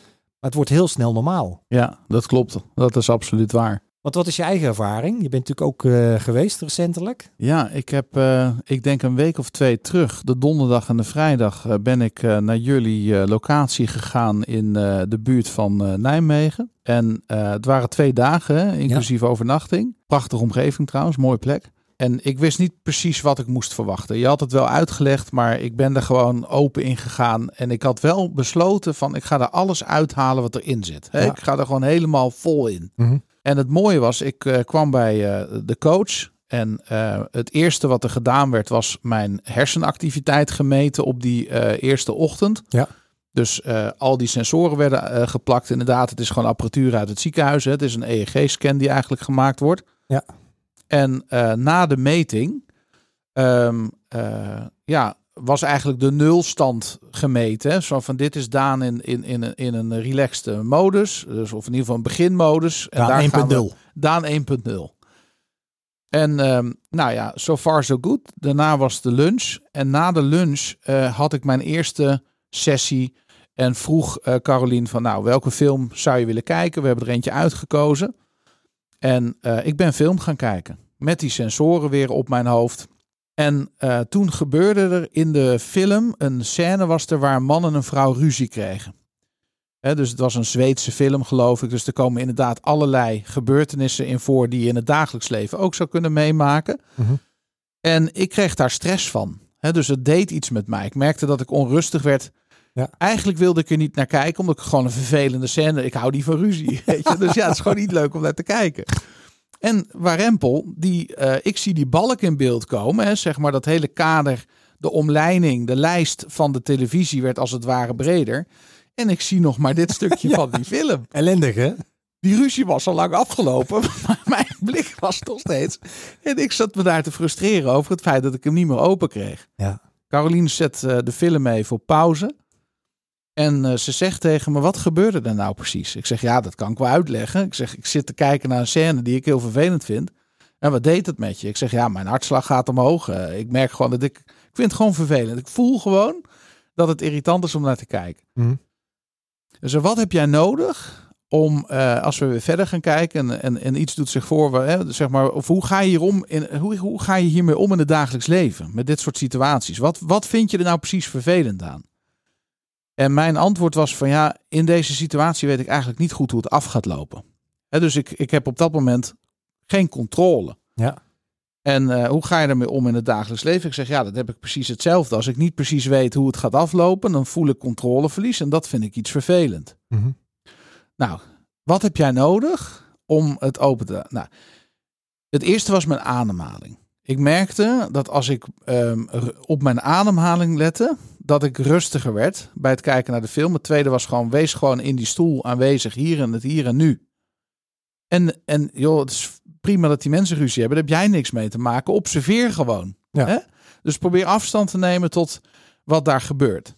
het wordt heel snel normaal. Ja, dat klopt. Dat is absoluut waar. Want wat is je eigen ervaring? Je bent natuurlijk ook eh, geweest recentelijk. Ja, ik heb, eh, ik denk een week of twee terug, de donderdag en de vrijdag, eh, ben ik eh, naar jullie eh, locatie gegaan in eh, de buurt van eh, Nijmegen. En eh, het waren twee dagen, inclusief overnachting. Prachtige omgeving trouwens, mooie plek. En ik wist niet precies wat ik moest verwachten. Je had het wel uitgelegd, maar ik ben er gewoon open in gegaan. En ik had wel besloten van, ik ga er alles uithalen wat erin zit. Hè? Ja. Ik ga er gewoon helemaal vol in. En het mooie was, ik eh, kwam bij eh, de coach. En eh, het eerste wat er gedaan werd, was mijn hersenactiviteit gemeten op die eerste ochtend. Ja. Dus al die sensoren werden geplakt. Inderdaad, het is gewoon apparatuur uit het ziekenhuis. Hè. Het is een EEG-scan die eigenlijk gemaakt wordt. Ja. En na de meting, ehm, eh, ja, was eigenlijk de nulstand gemeten. Hè. Zo van dit is Daan in, in, in, een- in een relaxed modus. Dus of in ieder geval een beginmodus. En we- 1.0. Daan 1.0. En ehm, nou ja, so far so good. Daarna was de lunch. En na de lunch eh, had ik mijn eerste sessie. En vroeg eh Carolien van, nou, welke film zou je willen kijken? We hebben er eentje uitgekozen. En eh, ik ben film gaan kijken. Met die sensoren weer op mijn hoofd. En eh, toen gebeurde er in de film een scène was er waar man en een vrouw ruzie kregen. Dus het was een Zweedse film, geloof ik. Dus er komen inderdaad allerlei gebeurtenissen in voor die je in het dagelijks leven ook zou kunnen meemaken. Mhm. En ik kreeg daar stress van. Dus het deed iets met mij. Ik merkte dat ik onrustig werd. Ja. Eigenlijk wilde ik er niet naar kijken, omdat ik gewoon een vervelende scène. Ik hou niet van ruzie. Weet je? Dus ja, het is gewoon niet leuk om naar te kijken. En Warempel, die, eh, ik zie die balk in beeld komen. Hè, zeg maar dat hele kader, de omleiding, de lijst van de televisie werd als het ware breder. En ik zie nog maar dit stukje Ja. van die film. Ellendig, hè? Die ruzie was al lang afgelopen, maar mijn blik was nog steeds. En ik zat me daar te frustreren over het feit dat ik hem niet meer open kreeg. Ja. Caroline zet eh, de film even op pauze. En eh, ze zegt tegen me, wat gebeurde er nou precies? Ik zeg, ja, dat kan ik wel uitleggen. Ik zeg, ik zit te kijken naar een scène die ik heel vervelend vind. En wat deed het met je? Ik zeg, ja, mijn hartslag gaat omhoog. Eh, ik merk gewoon dat ik... Ik vind het gewoon vervelend. Ik voel gewoon dat het irritant is om naar te kijken. Dus wat heb jij nodig om, eh, als we weer verder gaan kijken en, en, en iets doet zich voor, hè, zeg maar, of hoe ga je hier om in, hoe, hoe ga je hiermee om in het dagelijks leven met dit soort situaties? Wat, wat vind je er nou precies vervelend aan? En mijn antwoord was van ja, in deze situatie weet ik eigenlijk niet goed hoe het af gaat lopen. Hè, dus ik, ik heb op dat moment geen controle. Ja. En eh, hoe ga je ermee om in het dagelijks leven? Ik zeg ja, dat heb ik precies hetzelfde. Als ik niet precies weet hoe het gaat aflopen, dan voel ik controleverlies en dat vind ik iets vervelend. Mhm. Nou, wat heb jij nodig om het open te... Nou, het eerste was mijn ademhaling. Ik merkte dat als ik ehm, op mijn ademhaling lette, dat ik rustiger werd bij het kijken naar de film. Het tweede was gewoon, wees gewoon in die stoel aanwezig, hier en het hier en nu. En, en joh, het is prima dat die mensen ruzie hebben, daar heb jij niks mee te maken. Observeer gewoon. Ja. Hè? Dus probeer afstand te nemen tot wat daar gebeurt.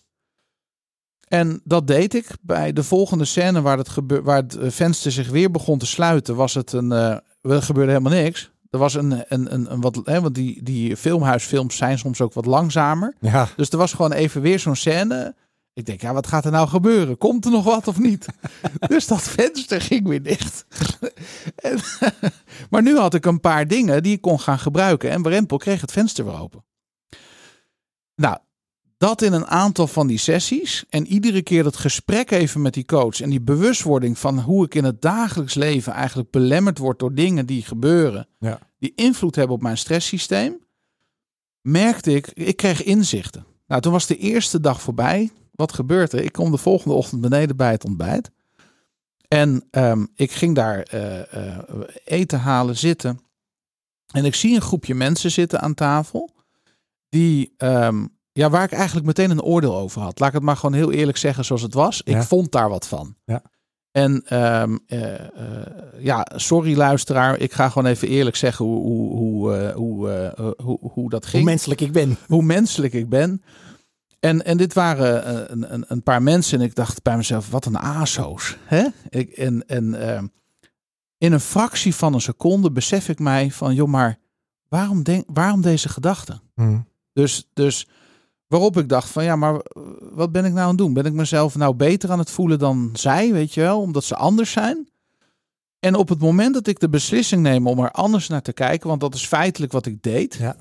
En dat deed ik bij de volgende scène waar het, waar het venster zich weer begon te sluiten. Was het een. eh, er gebeurde helemaal niks. Er was een, een, een, een wat. Hè, want die, die filmhuisfilms zijn soms ook wat langzamer. Ja. Dus er was gewoon even weer zo'n scène. Ik denk, ja, wat gaat er nou gebeuren? Komt er nog wat of niet? dus dat venster ging weer dicht. En- maar nu had ik een paar dingen die ik kon gaan gebruiken. En Brempel kreeg het venster weer open. Nou, dat in een aantal van die sessies. En iedere keer dat gesprek even met die coach. En die bewustwording van hoe ik in het dagelijks leven eigenlijk belemmerd word door dingen die gebeuren. Ja. Die invloed hebben op mijn stresssysteem. Merkte ik, ik kreeg inzichten. Nou, toen was de eerste dag voorbij. Wat gebeurt er? Ik kom de volgende ochtend beneden bij het ontbijt. En ehm, ik ging daar eh, eh, eten halen, zitten. En ik zie een groepje mensen zitten aan tafel. Die, ehm, ja, waar ik eigenlijk meteen een oordeel over had. Laat ik het maar gewoon heel eerlijk zeggen zoals het was. Ik Ja. vond daar wat van. Ja. En ehm, eh, eh, ja, sorry luisteraar. Ik ga gewoon even eerlijk zeggen hoe, hoe, hoe, eh, hoe, hoe, hoe dat ging Hoe menselijk ik ben. hoe menselijk ik ben. En, en dit waren een, een, een paar mensen en ik dacht bij mezelf, wat een aso's. Hè? Ik, en en ehm, in een fractie van een seconde besef ik mij van, joh, maar waarom, denk, waarom deze gedachte? Mhm. Dus, dus waarop ik dacht van, ja, maar wat ben ik nou aan het doen? Ben ik mezelf nou beter aan het voelen dan zij, weet je wel, omdat ze anders zijn? En op het moment dat ik de beslissing neem om er anders naar te kijken, want dat is feitelijk wat ik deed, Ja.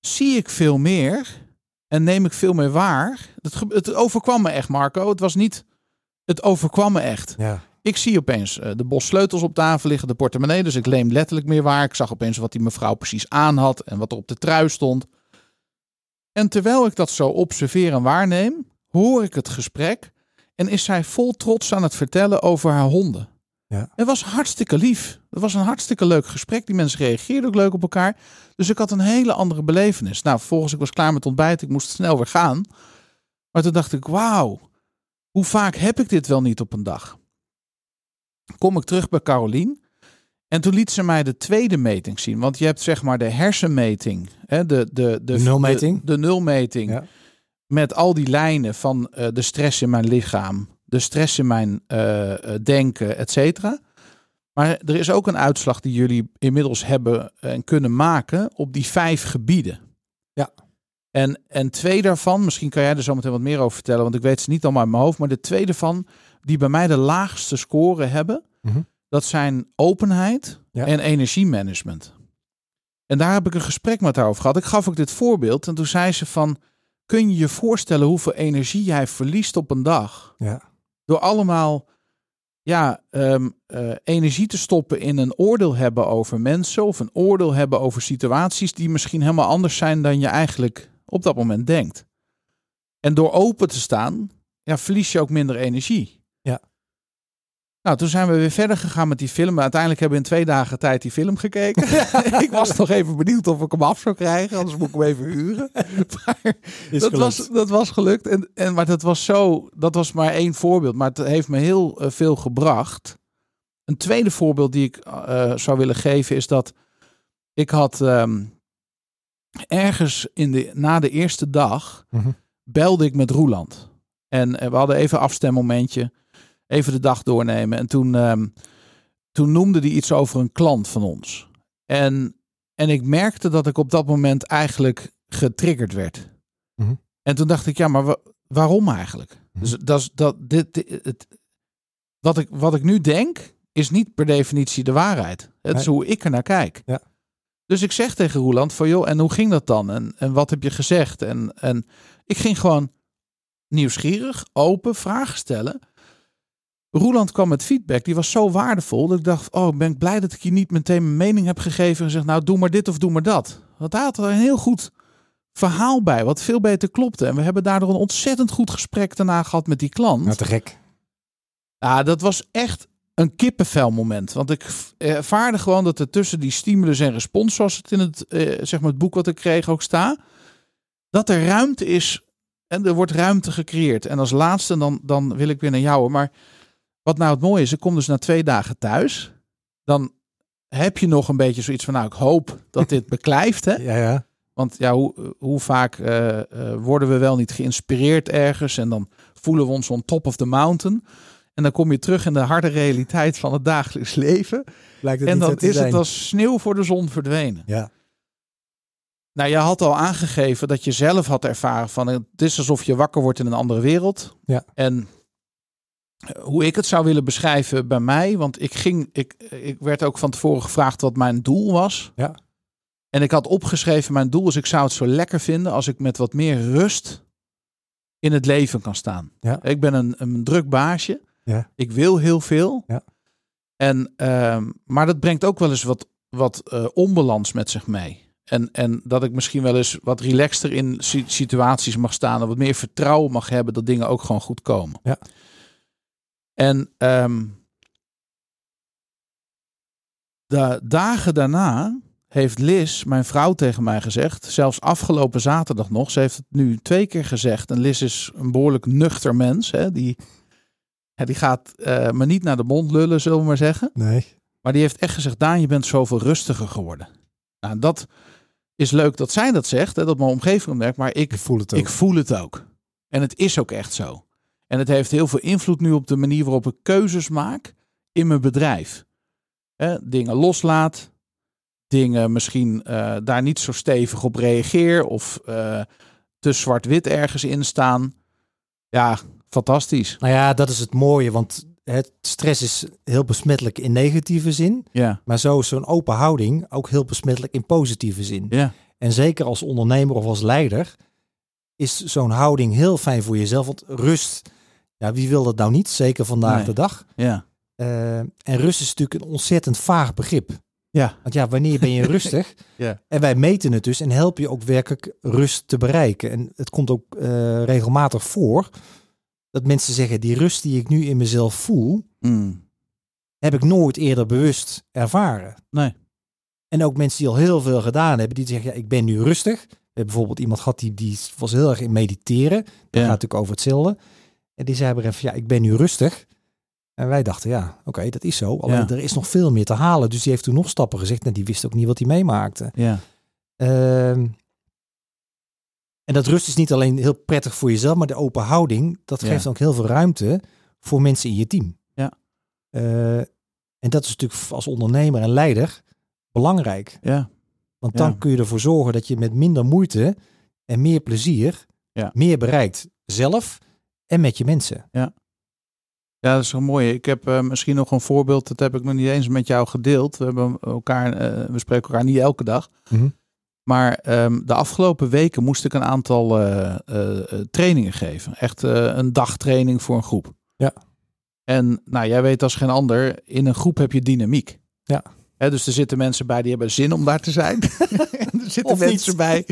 zie ik veel meer en neem ik veel meer waar. Het, het overkwam me echt, Marco. Het was niet. Het overkwam me echt. Ja. Ik zie opeens eh, de bos sleutels op tafel liggen, de portemonnee. Dus ik leem letterlijk meer waar. Ik zag opeens wat die mevrouw precies aan had en wat er op de trui stond. En terwijl ik dat zo observeer en waarneem, hoor ik het gesprek. En is zij vol trots aan het vertellen over haar honden. Ja. Het was hartstikke lief. Het was een hartstikke leuk gesprek. Die mensen reageerden ook leuk op elkaar. Dus ik had een hele andere belevenis. Nou, vervolgens ik was klaar met ontbijt. Ik moest snel weer gaan. Maar toen dacht ik, wauw. Hoe vaak heb ik dit wel niet op een dag? Kom ik terug bij Carolien. En toen liet ze mij de tweede meting zien. Want je hebt zeg maar de hersenmeting. Hè, de, de, de, De nulmeting. De, de nulmeting. Ja. Met al die lijnen van eh, de stress in mijn lichaam. De stress in mijn eh, eh, denken, et cetera. Maar er is ook een uitslag die jullie inmiddels hebben en kunnen maken op die vijf gebieden. Ja. En, en twee daarvan, misschien kan jij er zo meteen wat meer over vertellen, want ik weet ze niet allemaal uit mijn hoofd. Maar de twee daarvan, die bij mij de laagste score hebben, Mhm. Dat zijn openheid Ja. en energiemanagement. En daar heb ik een gesprek met haar over gehad. Ik gaf ook dit voorbeeld en toen zei ze van, kun je je voorstellen hoeveel energie jij verliest op een dag? Ja. Door allemaal ja, ehm, eh, energie te stoppen in een oordeel hebben over mensen of een oordeel hebben over situaties die misschien helemaal anders zijn dan je eigenlijk op dat moment denkt. En door open te staan, ja, verlies je ook minder energie. Nou, toen zijn we weer verder gegaan met die film. Uiteindelijk hebben we in twee dagen tijd die film gekeken. ik was nog even benieuwd of ik hem af zou krijgen, anders moet ik hem even huren. Maar dat, was, dat was gelukt. En, en, maar dat was zo, dat was maar één voorbeeld. Maar het heeft me heel eh, veel gebracht. Een tweede voorbeeld die ik eh, zou willen geven is dat ik had ehm, ergens in de, na de eerste dag Mhm. belde ik met Roeland. En eh, we hadden even een afstemmomentje, even de dag doornemen. En toen, ehm, toen noemde hij iets over een klant van ons. En, en ik merkte dat ik op dat moment eigenlijk getriggerd werd. Mhm. En toen dacht ik, ja, maar wa- waarom eigenlijk? Mhm. Dus dat is dat dit, dit- het, wat ik, wat ik nu denk, is niet per definitie de waarheid. Het is hoe ik er naar kijk. Ja. Dus ik zeg tegen Roeland van joh, en hoe ging dat dan? En, en wat heb je gezegd? En, en ik ging gewoon nieuwsgierig, open, vragen stellen. Roeland kwam met feedback, die was zo waardevol dat ik dacht, oh, ben ik blij dat ik je niet meteen mijn mening heb gegeven en gezegd, nou, doe maar dit of doe maar dat. Want hij had er een heel goed verhaal bij, wat veel beter klopte. En we hebben daardoor een ontzettend goed gesprek daarna gehad met die klant. Nou, te gek. Ja, dat was echt een kippenvel moment. Want ik ervaarde gewoon dat er tussen die stimulus en respons, zoals het in het, eh, zeg maar het boek wat ik kreeg ook sta, dat er ruimte is en er wordt ruimte gecreëerd. En als laatste, dan, dan wil ik weer naar jou. Maar wat nou het mooie is, ik kom dus na twee dagen thuis. Dan heb je nog een beetje zoiets van, nou, ik hoop dat dit beklijft. Hè? Ja, ja. Want ja, hoe, hoe vaak uh, uh, worden we wel niet geïnspireerd ergens en dan voelen we ons on top of the mountain. En dan kom je terug in de harde realiteit van het dagelijks leven. Blijkt het en dan is zijn. het als sneeuw voor de zon verdwenen. Ja. Nou, je had al aangegeven dat je zelf had ervaren van het is alsof je wakker wordt in een andere wereld. Ja. En hoe ik het zou willen beschrijven bij mij, want ik ging, ik, ik werd ook van tevoren gevraagd wat mijn doel was. Ja. En ik had opgeschreven, mijn doel is, ik zou het zo lekker vinden als ik met wat meer rust in het leven kan staan. Ja. Ik ben een, een druk baasje. Ja. Ik wil heel veel. Ja. En, um, maar dat brengt ook wel eens wat, wat uh, onbalans met zich mee. En, en dat ik misschien wel eens wat relaxter in situaties mag staan. En wat meer vertrouwen mag hebben dat dingen ook gewoon goed komen. Ja. En um, de dagen daarna heeft Liz, mijn vrouw, tegen mij gezegd. Zelfs afgelopen zaterdag nog. Ze heeft het nu twee keer gezegd. En Liz is een behoorlijk nuchter mens. Hè? Die, die gaat uh, me niet naar de mond lullen, zullen we maar zeggen. Nee. Maar die heeft echt gezegd, Daan, je bent zoveel rustiger geworden. Nou, dat is leuk dat zij dat zegt, hè, dat mijn omgeving merkt. Maar ik, ik, voel het ook. ik voel het ook. En het is ook echt zo. En het heeft heel veel invloed nu op de manier waarop ik keuzes maak in mijn bedrijf. Dingen loslaat, dingen misschien uh, daar niet zo stevig op reageer of uh, te zwart-wit ergens in staan. Ja, fantastisch. Nou ja, dat is het mooie, want het stress is heel besmettelijk in negatieve zin. Ja. Maar zo is zo'n open houding ook heel besmettelijk in positieve zin. Ja. En zeker als ondernemer of als leider is zo'n houding heel fijn voor jezelf. Want rust, ja, wie wil dat nou niet? Zeker vandaag Nee. de dag. Ja. Uh, en rust is natuurlijk een ontzettend vaag begrip. Ja. Want ja, wanneer ben je rustig? Ja. En wij meten het dus en helpen je ook werkelijk rust te bereiken. En het komt ook uh, regelmatig voor dat mensen zeggen, die rust die ik nu in mezelf voel, Mm. heb ik nooit eerder bewust ervaren. Nee. En ook mensen die al heel veel gedaan hebben, die zeggen, ja, ik ben nu rustig. We hebben bijvoorbeeld iemand gehad die, die was heel erg in mediteren. Dat Ja. gaat natuurlijk over hetzelfde. En die zei even, ja, ik ben nu rustig. En wij dachten, ja, oké, dat is zo. Alleen Ja. er is nog veel meer te halen. Dus die heeft toen nog stappen gezegd. En die wist ook niet wat hij meemaakte. Ja. Ehm, en dat rust is niet alleen heel prettig voor jezelf, maar de open houding, dat Ja. geeft ook heel veel ruimte voor mensen in je team. Ja. Eh, en dat is natuurlijk als ondernemer en leider belangrijk. Ja. Want dan Ja. kun je ervoor zorgen dat je met minder moeite en meer plezier Ja. meer bereikt. Zelf en met je mensen. Ja, dat is wel mooi. Ik heb eh, misschien nog een voorbeeld, dat heb ik nog niet eens met jou gedeeld. We, hebben elkaar, eh, we spreken elkaar niet elke dag. Mhm. Maar ehm, de afgelopen weken moest ik een aantal eh, trainingen geven. Echt een dagtraining voor een groep. Ja. En nou, jij weet als geen ander, in een groep heb je dynamiek. Ja. Hè, dus er zitten mensen bij die hebben zin om daar te zijn. en er zitten niet. mensen bij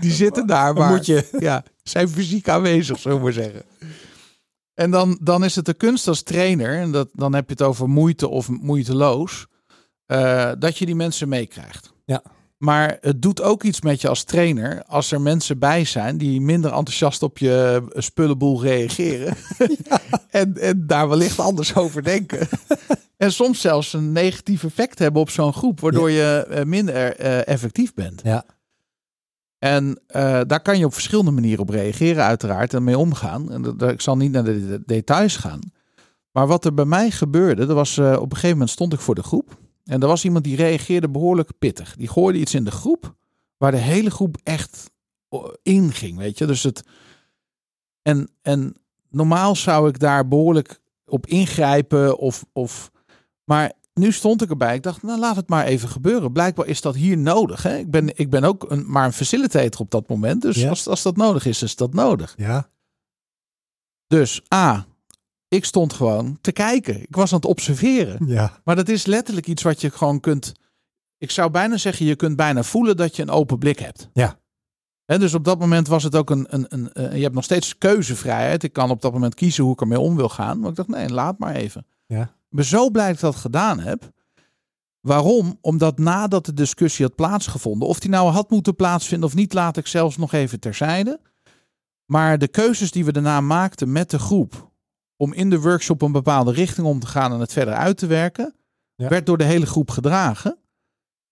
die zitten daar, maar moet je. ja, zijn fysiek aanwezig, zullen we maar zeggen. En dan, dan is het de kunst als trainer, en dat, dan heb je het over moeite of moeiteloos, eh, dat je die mensen meekrijgt. Ja. Maar het doet ook iets met je als trainer als er mensen bij zijn die minder enthousiast op je spullenboel reageren. en, en daar wellicht anders over denken. En soms zelfs een negatief effect hebben op zo'n groep, waardoor je eh, minder eh, effectief bent. Ja. En eh, daar kan je op verschillende manieren op reageren, uiteraard, en mee omgaan. En dat, dat- ik zal niet naar de, de details gaan. Maar wat er bij mij gebeurde, er was, op een gegeven moment stond ik voor de groep. En er was iemand die reageerde behoorlijk pittig. Die gooide iets in de groep, waar de hele groep echt in ging, weet je. Dus het... En, en normaal zou ik daar behoorlijk op ingrijpen of, of. Maar nu stond ik erbij. Ik dacht, nou laat het maar even gebeuren. Blijkbaar is dat hier nodig. Hè? Ik, ben, ik ben ook een, maar een facilitator op dat moment. Dus Ja. als, als dat nodig is, is dat nodig. Ja. Dus A, ik stond gewoon te kijken. Ik was aan het observeren. Ja. Maar dat is letterlijk iets wat je gewoon kunt. Ik zou bijna zeggen, je kunt bijna voelen dat je een open blik hebt. Ja. Hè, dus op dat moment was het ook een, een, een, eh, Je hebt nog steeds keuzevrijheid. Ik kan op dat moment kiezen hoe ik ermee om wil gaan. Maar ik dacht, nee, laat maar even. Ja. Ben zo blij dat ik dat gedaan heb. Waarom? Omdat nadat de discussie had plaatsgevonden, of die nou had moeten plaatsvinden of niet, laat ik zelfs nog even terzijde. Maar de keuzes die we daarna maakten met de groep om in de workshop een bepaalde richting om te gaan en het verder uit te werken, Ja. werd door de hele groep gedragen.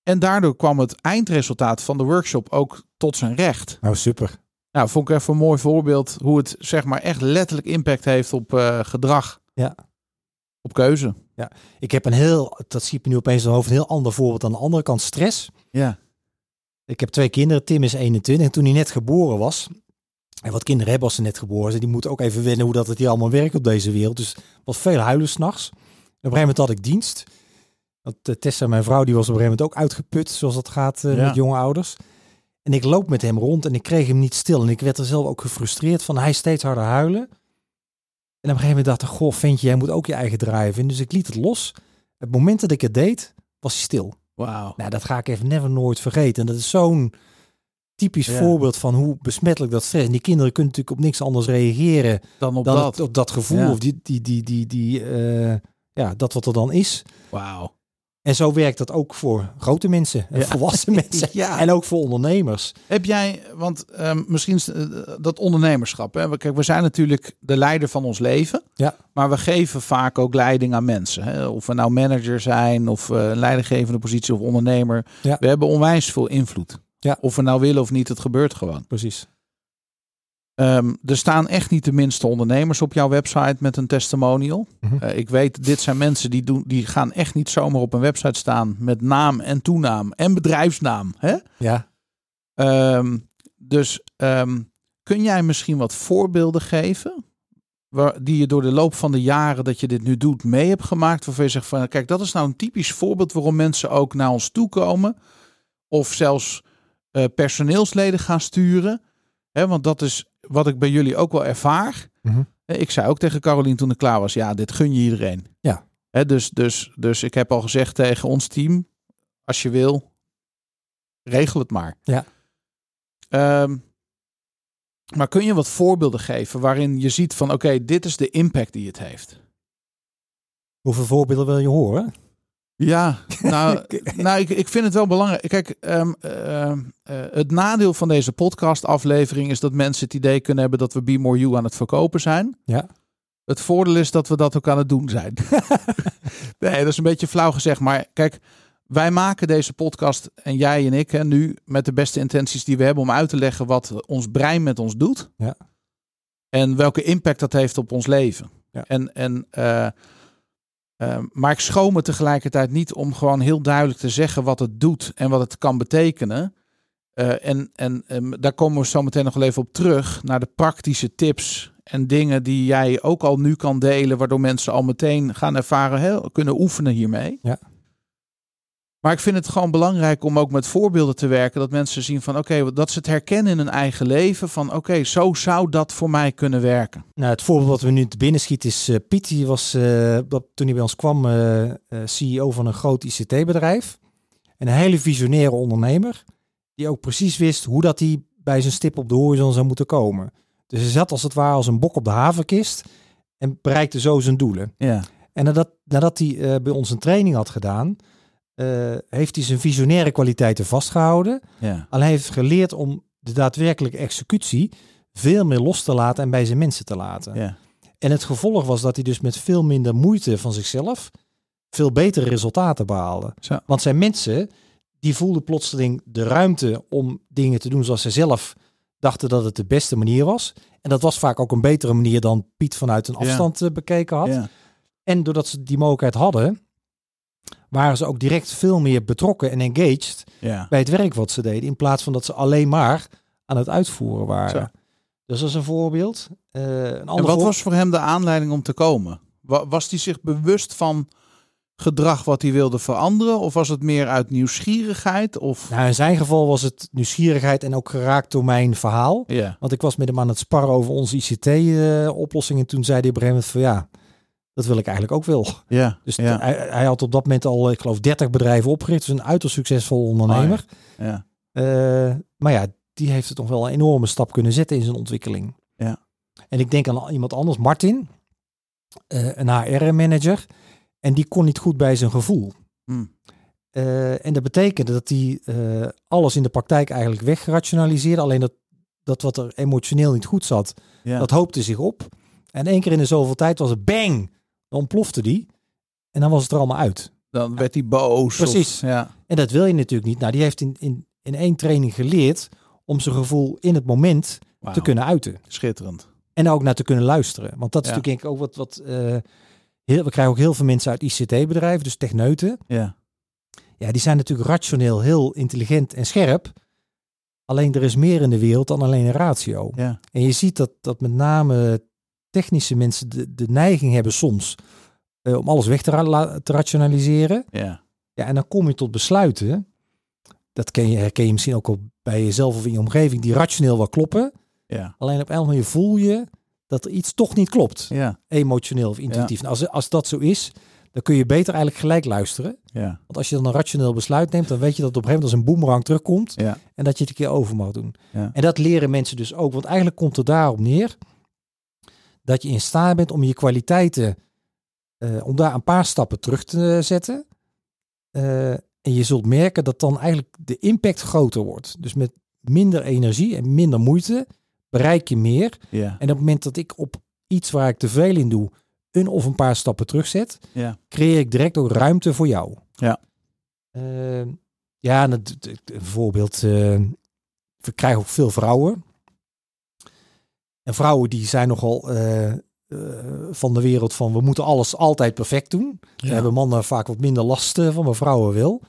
En daardoor kwam het eindresultaat van de workshop ook tot zijn recht. Nou, super. Nou, vond ik even een mooi voorbeeld hoe het zeg maar echt letterlijk impact heeft op eh, gedrag. Ja. Op keuze. Ik heb een heel, dat zie ik me nu opeens in mijn hoofd, een heel ander voorbeeld aan de andere kant, stress. Ja. Ik heb twee kinderen, Tim is 21 en toen hij net geboren was, en wat kinderen hebben als ze net geboren zijn, die moeten ook even wennen hoe dat het hier allemaal werkt op deze wereld. Dus was veel huilen s'nachts. Op een gegeven moment had ik dienst. Want eh, Tessa, mijn vrouw, die was op een gegeven moment ook uitgeput, zoals dat gaat eh, Ja. met jonge ouders. En ik loop met hem rond en ik kreeg hem niet stil. En ik werd er zelf ook gefrustreerd van hij steeds harder huilen. En op een gegeven moment dacht ik, goh, ventje, jij moet ook je eigen draai vinden. Dus ik liet het los. Het moment dat ik het deed, was hij stil. Wauw. Nou, dat ga ik even never nooit vergeten. En dat is zo'n typisch Ja. voorbeeld van hoe besmettelijk dat stress. En die kinderen kunnen natuurlijk op niks anders reageren Dan op dan dat. het- op dat gevoel Ja. of die, die, die, die, die eh, ja, dat wat er dan is. Wauw. En zo werkt dat ook voor grote mensen, Ja. volwassen mensen Ja. en ook voor ondernemers. Heb jij, want ehm, misschien is, eh, dat ondernemerschap. Hè? We- Kijk, we zijn natuurlijk de leider van ons leven. Ja. Maar we geven vaak ook leiding aan mensen. Hè? Of we nou manager zijn, of eh, leidinggevende positie of ondernemer. Ja. We hebben onwijs veel invloed. Ja. Of we nou willen of niet, het gebeurt gewoon. Precies. Ehm, er staan echt niet de minste ondernemers op jouw website met een testimonial. Mhm. Eh, ik weet, dit zijn mensen die, doen, die gaan echt niet zomaar op een website staan met naam en toenaam en bedrijfsnaam. Hè? Ja. Ehm, dus ehm, kun jij misschien wat voorbeelden geven? Waar, die je door de loop van de jaren dat je dit nu doet mee hebt gemaakt. Waarvan je zegt van kijk, dat is nou een typisch voorbeeld waarom mensen ook naar ons toe komen. Of zelfs eh, personeelsleden gaan sturen. Want dat is wat ik bij jullie ook wel ervaar. Mhm. Ik zei ook tegen Carolien toen ik klaar was, ja, dit gun je iedereen. Ja. Dus, dus, dus ik heb al gezegd tegen ons team, als je wil, regel het maar. Ja. Ehm, maar kun je wat voorbeelden geven waarin je ziet van, oké, dit is de impact die het heeft? Hoeveel voorbeelden wil je horen? Ja, nou, nou ik, ik vind het wel belangrijk. Kijk, ehm, ehm, eh, het nadeel van deze podcastaflevering is dat mensen het idee kunnen hebben dat we Be More You aan het verkopen zijn. Ja. Het voordeel is dat we dat ook aan het doen zijn. nee, dat is een beetje flauw gezegd. Maar kijk, wij maken deze podcast en jij en ik hè, nu met de beste intenties die we hebben om uit te leggen wat ons brein met ons doet. Ja. En welke impact dat heeft op ons leven. Ja. En, en, eh, eh, maar ik schoon me tegelijkertijd niet om gewoon heel duidelijk te zeggen wat het doet en wat het kan betekenen. Eh, en en ehm, daar komen we zo meteen nog wel even op terug. Naar de praktische tips en dingen die jij ook al nu kan delen. Waardoor mensen al meteen gaan ervaren, kunnen oefenen hiermee. Ja. Maar ik vind het gewoon belangrijk om ook met voorbeelden te werken. Dat mensen zien van oké, dat ze het herkennen in hun eigen leven. Van oké, zo zou dat voor mij kunnen werken. Nou, het voorbeeld wat we nu te binnen schieten is eh, Piet. Die was eh, dat, toen hij bij ons kwam eh, CEO van een groot ICT-bedrijf. En een hele visionaire ondernemer. Die ook precies wist hoe dat hij bij zijn stip op de horizon zou moeten komen. Dus hij zat als het ware als een bok op de havenkist. En bereikte zo zijn doelen. Ja, En nadat, nadat hij bij ons een training had gedaan. Eh, heeft hij zijn visionaire kwaliteiten vastgehouden. ja, Alleen hij heeft geleerd om de daadwerkelijke executie veel meer los te laten en bij zijn mensen te laten. ja. En het gevolg was dat hij dus met veel minder moeite van zichzelf veel betere resultaten behaalde. Zo. Want zijn mensen, die voelden plotseling de ruimte om dingen te doen zoals ze zelf dachten dat het de beste manier was. En dat was vaak ook een betere manier dan Piet vanuit een afstand eh, bekeken had. ja. En doordat ze die mogelijkheid hadden, waren ze ook direct veel meer betrokken en engaged ja. bij het werk wat ze deden. In plaats van dat ze alleen maar aan het uitvoeren waren. Zo. Dus dat is een voorbeeld. Eh, een En wat was voor hem de aanleiding om te komen? Was hij zich bewust van gedrag wat hij wilde veranderen? Of was het meer uit nieuwsgierigheid? Of... Nou, in zijn geval was het nieuwsgierigheid en ook geraakt door mijn verhaal. Ja. Want ik was met hem aan het sparren over onze ICT-oplossing. en toen zei hij op een gegeven moment van ja, dat wil ik eigenlijk ook wel. Ja. Dus ja. Hij, hij, had op dat moment al, ik geloof, 30 bedrijven opgericht. Dus een uiterst succesvol ondernemer. Oh ja. Uh, maar ja, die heeft het toch wel een enorme stap kunnen zetten in zijn ontwikkeling. Ja. En ik denk aan iemand anders, Martin, uh, een HR-manager. En die kon niet goed bij zijn gevoel. Hmm. Uh, en dat betekende dat hij alles in de praktijk eigenlijk wegrationaliseerde. Alleen dat, dat wat er emotioneel niet goed zat, ja. dat hoopte zich op. En één keer in de zoveel tijd was het bang, dan ontplofte die. En dan was het er allemaal uit. Dan werd hij boos. Precies. Of, ja. En dat wil je natuurlijk niet. Nou, die heeft in, in, in één training geleerd om zijn gevoel in het moment wow. te kunnen uiten. Schitterend. En ook naar te kunnen luisteren. Want dat is Ja. natuurlijk ook wat... wat uh, heel, we krijgen ook heel veel mensen uit ICT-bedrijven, dus techneuten. Ja. Ja, die zijn natuurlijk rationeel heel intelligent en scherp. Alleen er is meer in de wereld dan alleen een ratio. Ja. En je ziet dat, dat met name technische mensen de, de neiging hebben soms uh, om alles weg te, ra te rationaliseren. Ja. Ja, en dan kom je tot besluiten. Dat ken je, herken je misschien ook al bij jezelf of in je omgeving, die rationeel wel kloppen. Ja. Alleen op een manier voel je dat er iets toch niet klopt. Ja. Emotioneel of intuïtief. Nou, als, als dat zo is, dan kun je beter eigenlijk gelijk luisteren. Ja. Want als je dan een rationeel besluit neemt, dan weet je dat het op een gegeven moment als een boemerang terugkomt. Ja. En dat je het een keer over mag doen. Ja. En dat leren mensen dus ook. Want eigenlijk komt het daarop neer dat je in staat bent om je kwaliteiten, uh, om daar een paar stappen terug te zetten. Uh, en je zult merken dat dan eigenlijk de impact groter wordt. Dus met minder energie en minder moeite bereik je meer. Ja. En op het moment dat ik op iets waar ik te veel in doe, een of een paar stappen terugzet, Ja. creëer ik direct ook ruimte voor jou. Ja. Uh, ja, een voorbeeld. Uh, we krijgen ook veel vrouwen. En vrouwen die zijn nogal uh, van de wereld van we moeten alles altijd perfect doen. Ja. Daar hebben mannen vaak wat minder last van, maar vrouwen wel.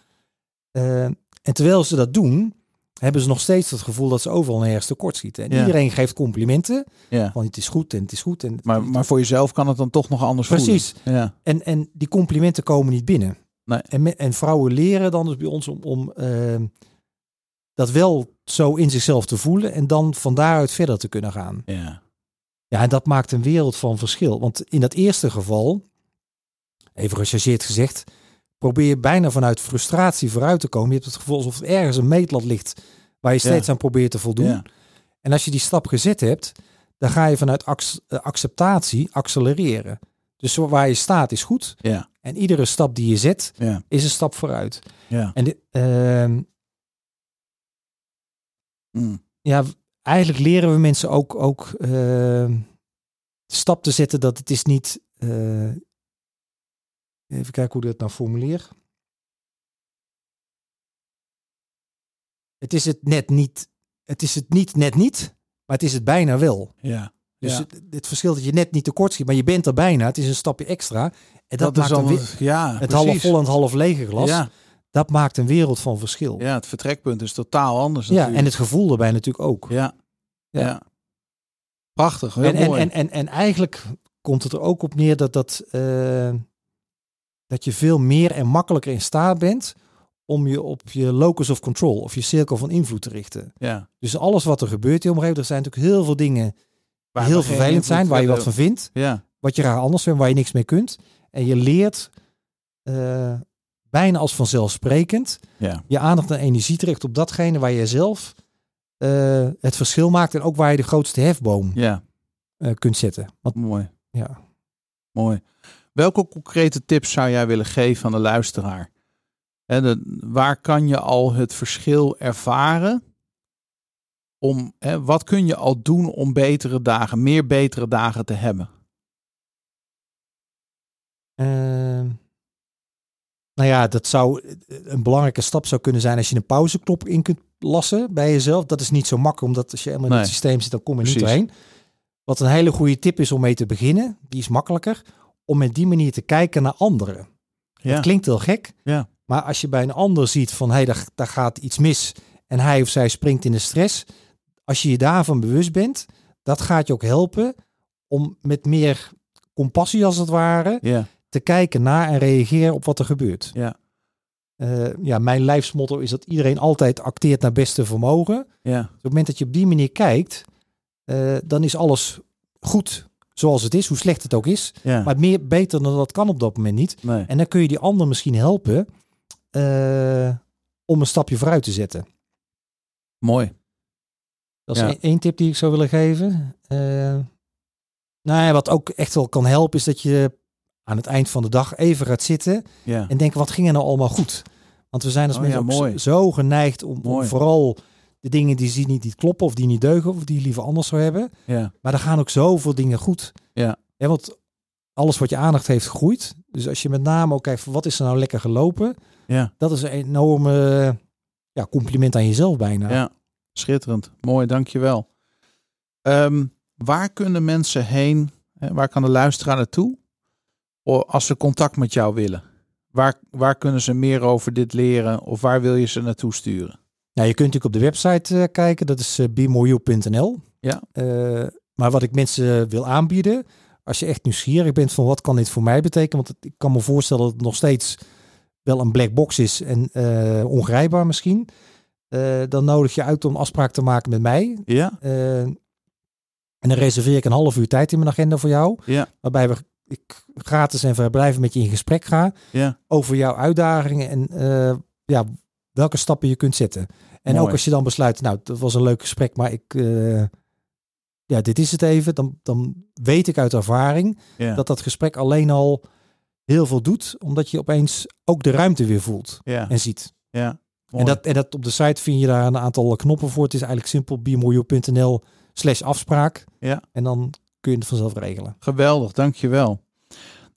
en terwijl ze dat doen, hebben ze nog steeds het gevoel dat ze overal nergens tekort schieten. En Ja. iedereen geeft complimenten. Ja. Want het is goed en het is goed. En Maar, maar voor jezelf kan het dan toch nog anders Precies. voelen. Ja. En, en die complimenten komen niet binnen. Nee. En, en vrouwen leren dan dus bij ons om, om eh, dat wel zo in zichzelf te voelen en dan van daaruit verder te kunnen gaan. Ja. Ja, en dat maakt een wereld van verschil. Want in dat eerste geval, even gechargeerd gezegd, probeer je bijna vanuit frustratie vooruit te komen. Je hebt het gevoel alsof er ergens een meetlat ligt waar je steeds Ja. aan probeert te voldoen. Ja. En als je die stap gezet hebt, dan ga je vanuit eh, acceptatie accelereren. Dus waar je staat is goed. Ja. En iedere stap die je zet, Ja. is een stap vooruit. Ja. En ehm, Mm. ja, eigenlijk leren we mensen ook, ook ehm, stap te zetten dat het is niet. eh, even kijken hoe ik dat nou formuleer. Het is het net niet. Het is het niet net niet, maar het is het bijna wel. Ja. Dus Ja. het, het verschil dat je net niet tekort schiet, maar je bent er bijna. Het is een stapje extra. En dat, is maakt een dan we- ja, het half precies. vol en het half lege glas. Ja. Dat maakt een wereld van verschil. ja, het vertrekpunt is totaal anders Ja, natuurlijk. en het gevoel daarbij natuurlijk ook. Ja. Ja. Ja. Prachtig, heel En, en, mooi. en, en, en eigenlijk komt het er ook op neer dat, dat, eh, dat je veel meer en makkelijker in staat bent om je op je locus of control of je cirkel van invloed te richten. ja. Dus alles wat er gebeurt in je omgeving, er zijn natuurlijk heel veel dingen die Waar heel vervelend zijn, waar je wat van vindt, Ja. wat je graag anders vindt, waar je niks mee kunt. En je leert eh, bijna als vanzelfsprekend Ja. je aandacht en energie terecht op datgene waar je zelf eh, het verschil maakt en ook waar je de grootste hefboom Ja. eh, kunt zetten. Want Mooi. ja, Mooi. Welke concrete tips zou jij willen geven aan de luisteraar? De, waar kan je al het verschil ervaren? Om, hè, wat kun je al doen om betere dagen, meer betere dagen te hebben? Ehm, nou ja, dat zou een belangrijke stap zou kunnen zijn als je een pauzeknop in kunt lassen bij jezelf. Dat is niet zo makkelijk, omdat als je helemaal in Nee. het systeem zit, dan kom je niet doorheen. Wat een hele goede tip is om mee te beginnen, die is makkelijker, om met die manier te kijken naar anderen. Ja. Het klinkt heel gek, Ja. maar als je bij een ander ziet van hé, hey, daar, daar gaat iets mis en hij of zij springt in de stress, als je je daarvan bewust bent, dat gaat je ook helpen om met meer compassie als het ware Ja. Te kijken naar en reageren op wat er gebeurt. Ja. Eh, ja, mijn lijfsmotto is dat iedereen altijd acteert naar beste vermogen. Ja. Op het moment dat je op die manier kijkt, eh, dan is alles goed zoals het is, hoe slecht het ook is. Ja. Maar meer beter dan dat kan op dat moment niet. nee. En dan kun je die ander misschien helpen eh, om een stapje vooruit te zetten. Mooi. Dat is Ja. één- tip die ik zou willen geven. Nou ja, wat ook echt wel kan helpen, is dat je aan het eind van de dag even gaat zitten Ja. en denken, wat ging er nou allemaal goed? Want we zijn als Oh mensen ja, ook zo geneigd om, vooral de dingen die zien niet, niet kloppen of die niet deugen of die je liever anders zou hebben. Ja. Maar er gaan ook zoveel dingen goed. Ja. want alles wat je aandacht heeft groeit. Dus als je met name ook kijkt, van wat is er nou lekker gelopen? Ja. Dat is een enorme ja, compliment aan jezelf bijna. Ja. Schitterend. Mooi, dankjewel. Ehm waar kunnen mensen heen? Waar kan de luisteraar naartoe? Als ze contact met jou willen. Waar, waar kunnen ze meer over dit leren? Of waar wil je ze naartoe sturen? Nou, je kunt natuurlijk op de website eh, kijken, dat is uh, bemoreyou.nl. Ja. Eh, maar wat ik mensen wil aanbieden, als je echt nieuwsgierig bent van wat kan dit voor mij betekenen, want ik kan me voorstellen dat het nog steeds wel een black box is en ongrijpbaar misschien, dan nodig je uit om afspraak te maken met mij. Ja? En dan reserveer ik een half uur tijd in mijn agenda voor jou, Ja. waarbij we ik gratis en vrijblijvend met je in gesprek ga Ja. over jouw uitdagingen en eh, ja, welke stappen je kunt zetten. En Mooi. ook als je dan besluit, nou, dat was een leuk gesprek, maar ik, eh, ja, dit is het even, dan, dan weet ik uit ervaring Ja. dat dat gesprek alleen al heel veel doet, omdat je opeens ook de ruimte weer voelt ja. en ziet. ja. En dat, en dat op de site vind je daar een aantal knoppen voor. Het is eigenlijk simpel, biomojo.nl slash afspraak. Ja. En dan kun je het vanzelf regelen. Geweldig, dankjewel.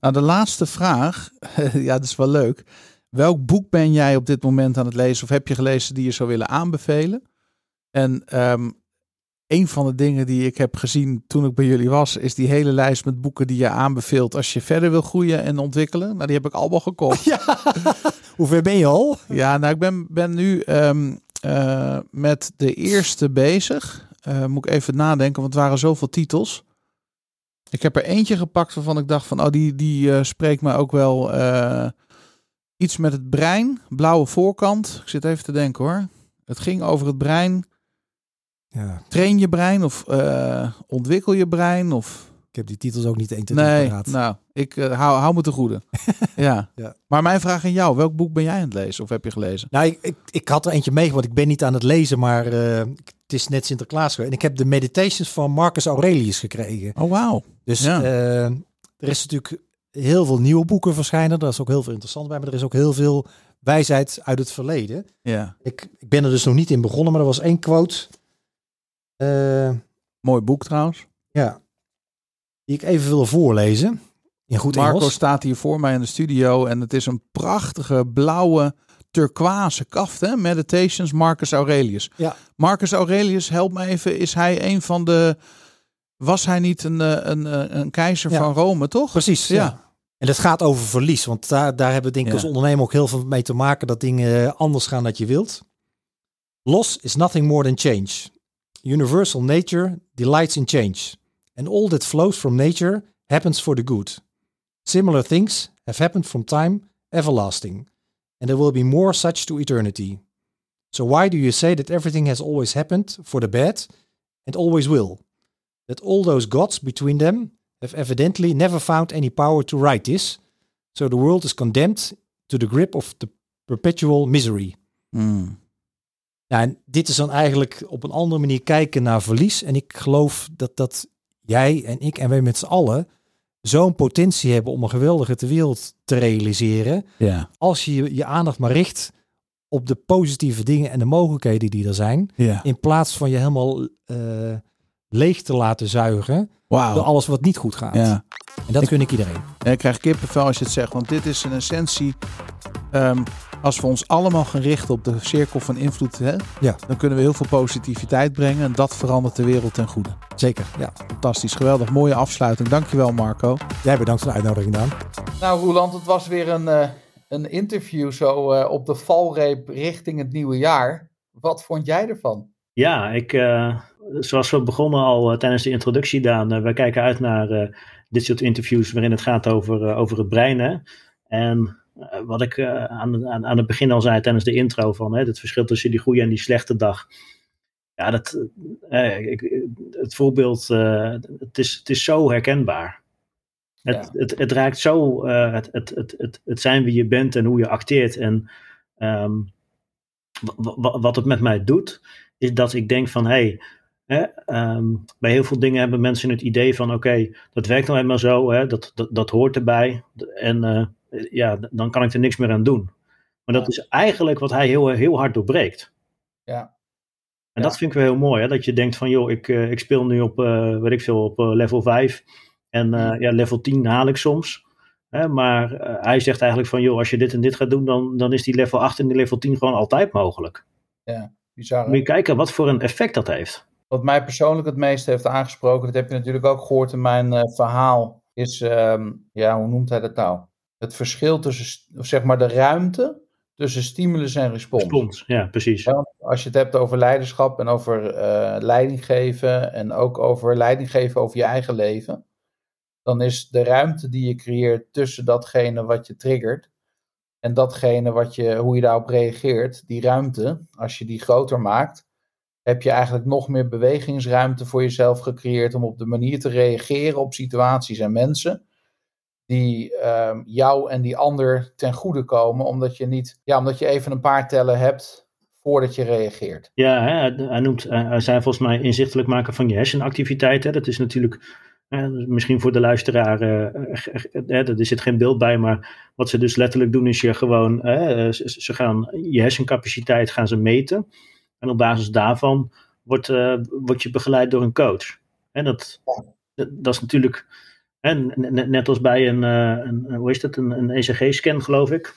Nou, de laatste vraag. ja, dat is wel leuk. Welk boek ben jij op dit moment aan het lezen of heb je gelezen die je zou willen aanbevelen? En ehm, een van de dingen die ik heb gezien toen ik bij jullie was, is die hele lijst met boeken die je aanbeveelt als je verder wil groeien en ontwikkelen. Nou, die heb ik allemaal gekocht. Ja, hoe ver ben je al? Ja, nou, ik ben, ben nu ehm, eh, met de eerste bezig. Eh, moet ik even nadenken, want het waren zoveel titels. Ik heb er eentje gepakt waarvan ik dacht van, oh, die, die eh, spreekt me ook wel eh, iets met het brein. Blauwe voorkant. Ik zit even te denken hoor. Het ging over het brein. Ja, Train je brein of eh, ontwikkel je brein of... ik heb die titels ook niet 1, 2, 3 Nee, nou, ik hou, hou me te goede. ja. Ja. Maar mijn vraag aan jou, welk boek ben jij aan het lezen of heb je gelezen? Nou, ik, ik, ik had er eentje meegemaakt. Ik ben niet aan het lezen, maar het is net Sinterklaas geweest. En ik heb de Meditations van Marcus Aurelius gekregen. Oh, wauw. Dus Ja. eh, er is natuurlijk heel veel nieuwe boeken verschijnen. Daar is ook heel veel interessant bij. Maar er is ook heel veel wijsheid uit het verleden. Ja. Ik, ik ben er dus nog niet in begonnen, maar er was één quote. eh, Mooi boek trouwens. ja, die ik even wil voorlezen. In goed Marco Engels. staat hier voor mij in de studio en het is een prachtige blauwe turquoise kaft, hè? Meditations Marcus Aurelius. Ja. Marcus Aurelius, help me even, is hij een van de... Was hij niet een, eh, een, een, een keizer Ja. van Rome, toch? Precies, Ja. ja. En het gaat over verlies, want daar, daar hebben we denk ik als ondernemer ook heel veel mee te maken dat dingen anders gaan dan je wilt. Loss is nothing more than change. Universal nature delights in change. And all that flows from nature happens for the good. Similar things have happened from time everlasting. And there will be more such to eternity. So why do you say that everything has always happened for the bad and always will? That all those gods between them have evidently never found any power to right this, so the world is condemned to the grip of the perpetual misery. Hmm. Nou, en dit is dan eigenlijk op een andere manier kijken naar verlies. En ik geloof dat, dat jij en ik en wij met z'n allen zo'n potentie hebben om een geweldige wereld te realiseren. Ja. Als je je- aandacht maar richt op de positieve dingen en de mogelijkheden die er zijn. Ja. In plaats van je helemaal eh, leeg te laten zuigen door alles wat niet goed gaat. Ja. En dat gun ik iedereen. Ja, ik krijg kippenvel als je het zegt, want dit is in essentie... ehm, als we ons allemaal gaan richten op de cirkel van invloed, hè, Ja. dan kunnen we heel veel positiviteit brengen. En dat verandert de wereld ten goede. Zeker, ja. Fantastisch, geweldig. Mooie afsluiting. Dankjewel Marco. Jij bedankt voor de uitnodiging, Daan. Nou, Roeland, het was weer een, eh, een interview zo eh, op de valreep richting het nieuwe jaar. Wat vond jij ervan? Ja, ik, zoals we begonnen al tijdens de introductie, Daan, we kijken uit naar dit soort interviews waarin het gaat over, over het brein. Hè? En wat ik aan, aan, aan het begin al zei tijdens de intro, van hè, het verschil tussen die goede en die slechte dag. Ja, dat, ik, het voorbeeld, het, is, het is zo herkenbaar. Het, het, het, raakt zo uh, het, het, het, het, het zijn wie je bent en hoe je acteert. En um, wat het met mij doet, is dat ik denk van hé, hey, um, bij heel veel dingen hebben mensen het idee van oké, dat werkt nou eenmaal zo, hè, dat, dat, dat hoort erbij. En uh, ja, dan kan ik er niks meer aan doen. Maar dat is eigenlijk wat hij heel, heel hard doorbreekt. Ja. En dat vind ik wel heel mooi, hè? dat je denkt van joh, ik, uh, ik speel nu op, uh, weet ik veel, op level 5. En uh, ja, level 10 haal ik soms. Hè, maar hij zegt eigenlijk van, joh, als je dit en dit gaat doen, dan, dan is die level 8 en die level 10 gewoon altijd mogelijk. Ja, bizar. Moet je kijken wat voor een effect dat heeft. Wat mij persoonlijk het meest heeft aangesproken, dat heb je natuurlijk ook gehoord in mijn verhaal, is, um, ja, hoe noemt hij dat nou? Het verschil tussen, zeg maar, de ruimte tussen stimulus en respons. Respons, ja, precies. Ja, als je het hebt over leiderschap en over uh, leiding geven en ook over leiding geven over je eigen leven, dan is de ruimte die je creëert tussen datgene wat je triggert en datgene wat je, hoe je daarop reageert, die ruimte, als je die groter maakt, heb je eigenlijk nog meer bewegingsruimte voor jezelf gecreëerd om op de manier te reageren op situaties en mensen die uh, jou en die ander ten goede komen, omdat je niet, ja, omdat je even een paar tellen hebt voordat je reageert. Ja, hè, hij noemt, hij zei volgens mij inzichtelijk maken van je hersenactiviteit. Hè. Dat is natuurlijk misschien voor de luisteraar, uh, er zit geen beeld bij, maar wat ze dus letterlijk doen is je gewoon, ze gaan je hersencapaciteit gaan ze meten. En op basis daarvan wordt, uh, word je begeleid door een coach. En dat, dat, dat is natuurlijk, net als bij een, een, hoe is dat, een, een ECG-scan geloof ik,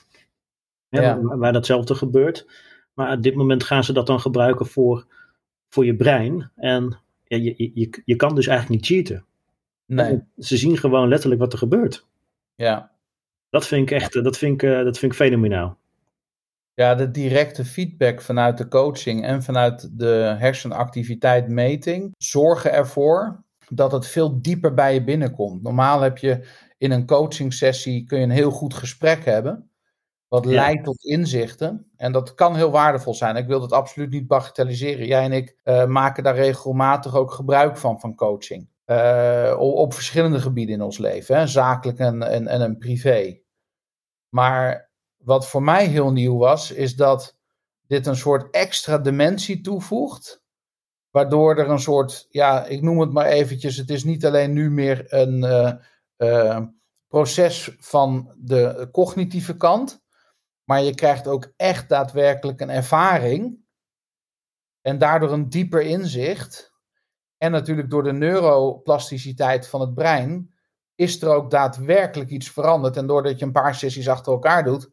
ja. waar, waar datzelfde gebeurt. Maar op dit moment gaan ze dat dan gebruiken voor, voor je brein. En ja, je, je, je kan dus eigenlijk niet cheaten. Nee. Ze zien gewoon letterlijk wat er gebeurt. Ja. Dat vind ik echt, dat vind ik, eh, dat vind ik fenomenaal. Ja, de directe feedback vanuit de coaching en vanuit de hersenactiviteit meting zorgen ervoor dat het veel dieper bij je binnenkomt. Normaal heb je in een coaching sessie kun je een heel goed gesprek hebben. Wat ja. leidt tot inzichten. En dat kan heel waardevol zijn. Ik wil dat absoluut niet bagatelliseren. Jij en ik uh, maken daar regelmatig ook gebruik van, van coaching. Uh, op verschillende gebieden in ons leven, hè? zakelijk en, en, en een privé. Maar wat voor mij heel nieuw was, is dat dit een soort extra dimensie toevoegt. Waardoor er een soort, ja, ik noem het maar eventjes, het is niet alleen nu meer een uh, uh, proces van de cognitieve kant, maar je krijgt ook echt daadwerkelijk een ervaring en daardoor een dieper inzicht en natuurlijk door de neuroplasticiteit van het brein is er ook daadwerkelijk iets veranderd. En doordat je een paar sessies achter elkaar doet,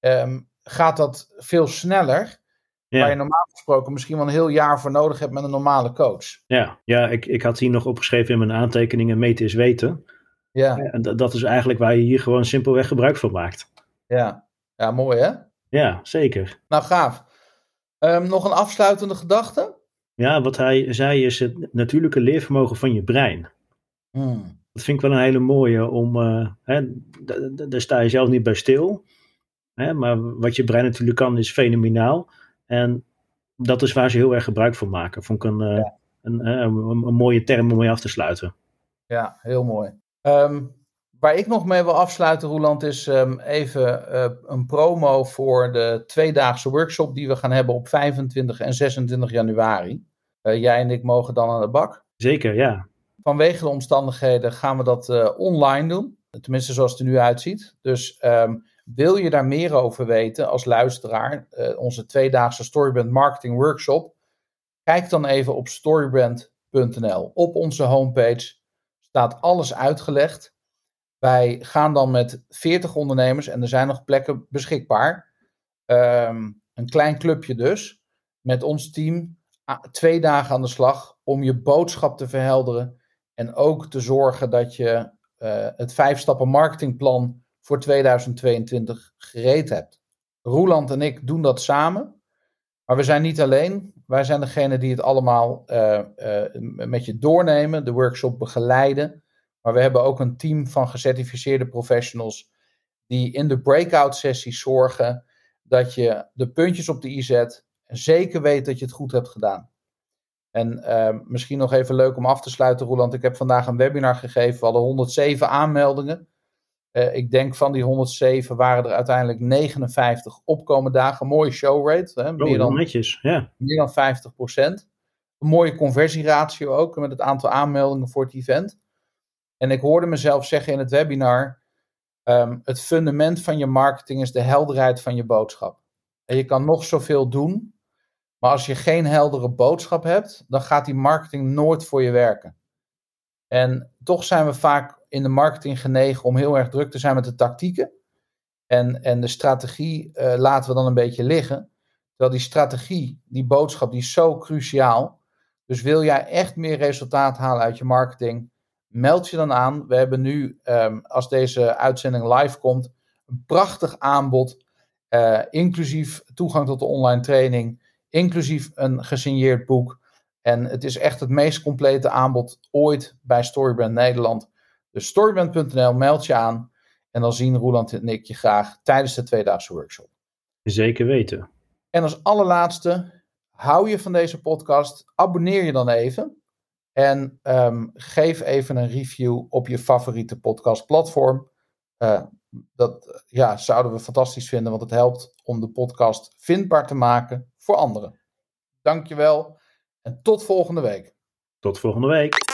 um, gaat dat veel sneller. Ja. Waar je normaal gesproken misschien wel een heel jaar voor nodig hebt met een normale coach. Ja, ja ik, ik had hier nog opgeschreven in mijn aantekeningen: meten is weten. Ja. En dat, dat is eigenlijk waar je hier gewoon simpelweg gebruik van maakt. Ja, ja mooi hè? Ja, zeker. Nou, gaaf. Um, nog een afsluitende gedachte? Ja, wat hij zei is het natuurlijke leervermogen van je brein. Hmm. Dat vind ik wel een hele mooie om, uh, hè, daar sta je zelf niet bij stil. Hè, maar wat je brein natuurlijk kan is fenomenaal. En dat is waar ze heel erg gebruik van maken. Vond ik een, uh, ja. een, een, een, een, mooie term om mee af te sluiten. Ja, heel mooi. Um, waar ik nog mee wil afsluiten, Roland, is um, even uh, een promo voor de tweedaagse workshop die we gaan hebben op 25 en 26 januari. Uh, jij en ik mogen dan aan de bak. Zeker, ja. Vanwege de omstandigheden gaan we dat uh, online doen. Tenminste, zoals het er nu uitziet. Dus um, wil je daar meer over weten als luisteraar, uh, onze tweedaagse Storybrand Marketing Workshop, kijk dan even op storybrand.nl. Op onze homepage staat alles uitgelegd. Wij gaan dan met 40 ondernemers, en er zijn nog plekken beschikbaar, um, een klein clubje dus, met ons team twee dagen aan de slag om je boodschap te verhelderen en ook te zorgen dat je uh, het vijf stappen marketingplan voor 2022 gereed hebt. Roeland en ik doen dat samen, maar we zijn niet alleen. Wij zijn degene die het allemaal uh, uh, met je doornemen, de workshop begeleiden. Maar we hebben ook een team van gecertificeerde professionals die in de breakout sessies zorgen dat je de puntjes op de i zet en zeker weet dat je het goed hebt gedaan. En uh, misschien nog even leuk om af te sluiten, Roland. Ik heb vandaag een webinar gegeven. We hadden 107 aanmeldingen. Uh, ik denk van die 107 waren er uiteindelijk 59 opkomende dagen. Mooie showrate. Hè? Meer, dan, netjes, ja. meer dan 50 procent. Een mooie conversieratio ook met het aantal aanmeldingen voor het event. En ik hoorde mezelf zeggen in het webinar: um, het fundament van je marketing is de helderheid van je boodschap. En je kan nog zoveel doen, maar als je geen heldere boodschap hebt, dan gaat die marketing nooit voor je werken. En toch zijn we vaak in de marketing genegen om heel erg druk te zijn met de tactieken. En, en de strategie uh, laten we dan een beetje liggen. Terwijl die strategie, die boodschap, die is zo cruciaal. Dus wil jij echt meer resultaat halen uit je marketing, meld je dan aan. We hebben nu, um, als deze uitzending live komt, een prachtig aanbod. Uh, inclusief toegang tot de online training, inclusief een gesigneerd boek. En het is echt het meest complete aanbod ooit bij Storybrand Nederland. Dus storybrand.nl, meld je aan. En dan zien Roland en ik je graag tijdens de tweedaagse workshop. Zeker weten. En als allerlaatste, hou je van deze podcast, abonneer je dan even. En um, geef even een review op je favoriete podcastplatform. Uh, dat ja, zouden we fantastisch vinden, want het helpt om de podcast vindbaar te maken voor anderen. Dankjewel en tot volgende week. Tot volgende week.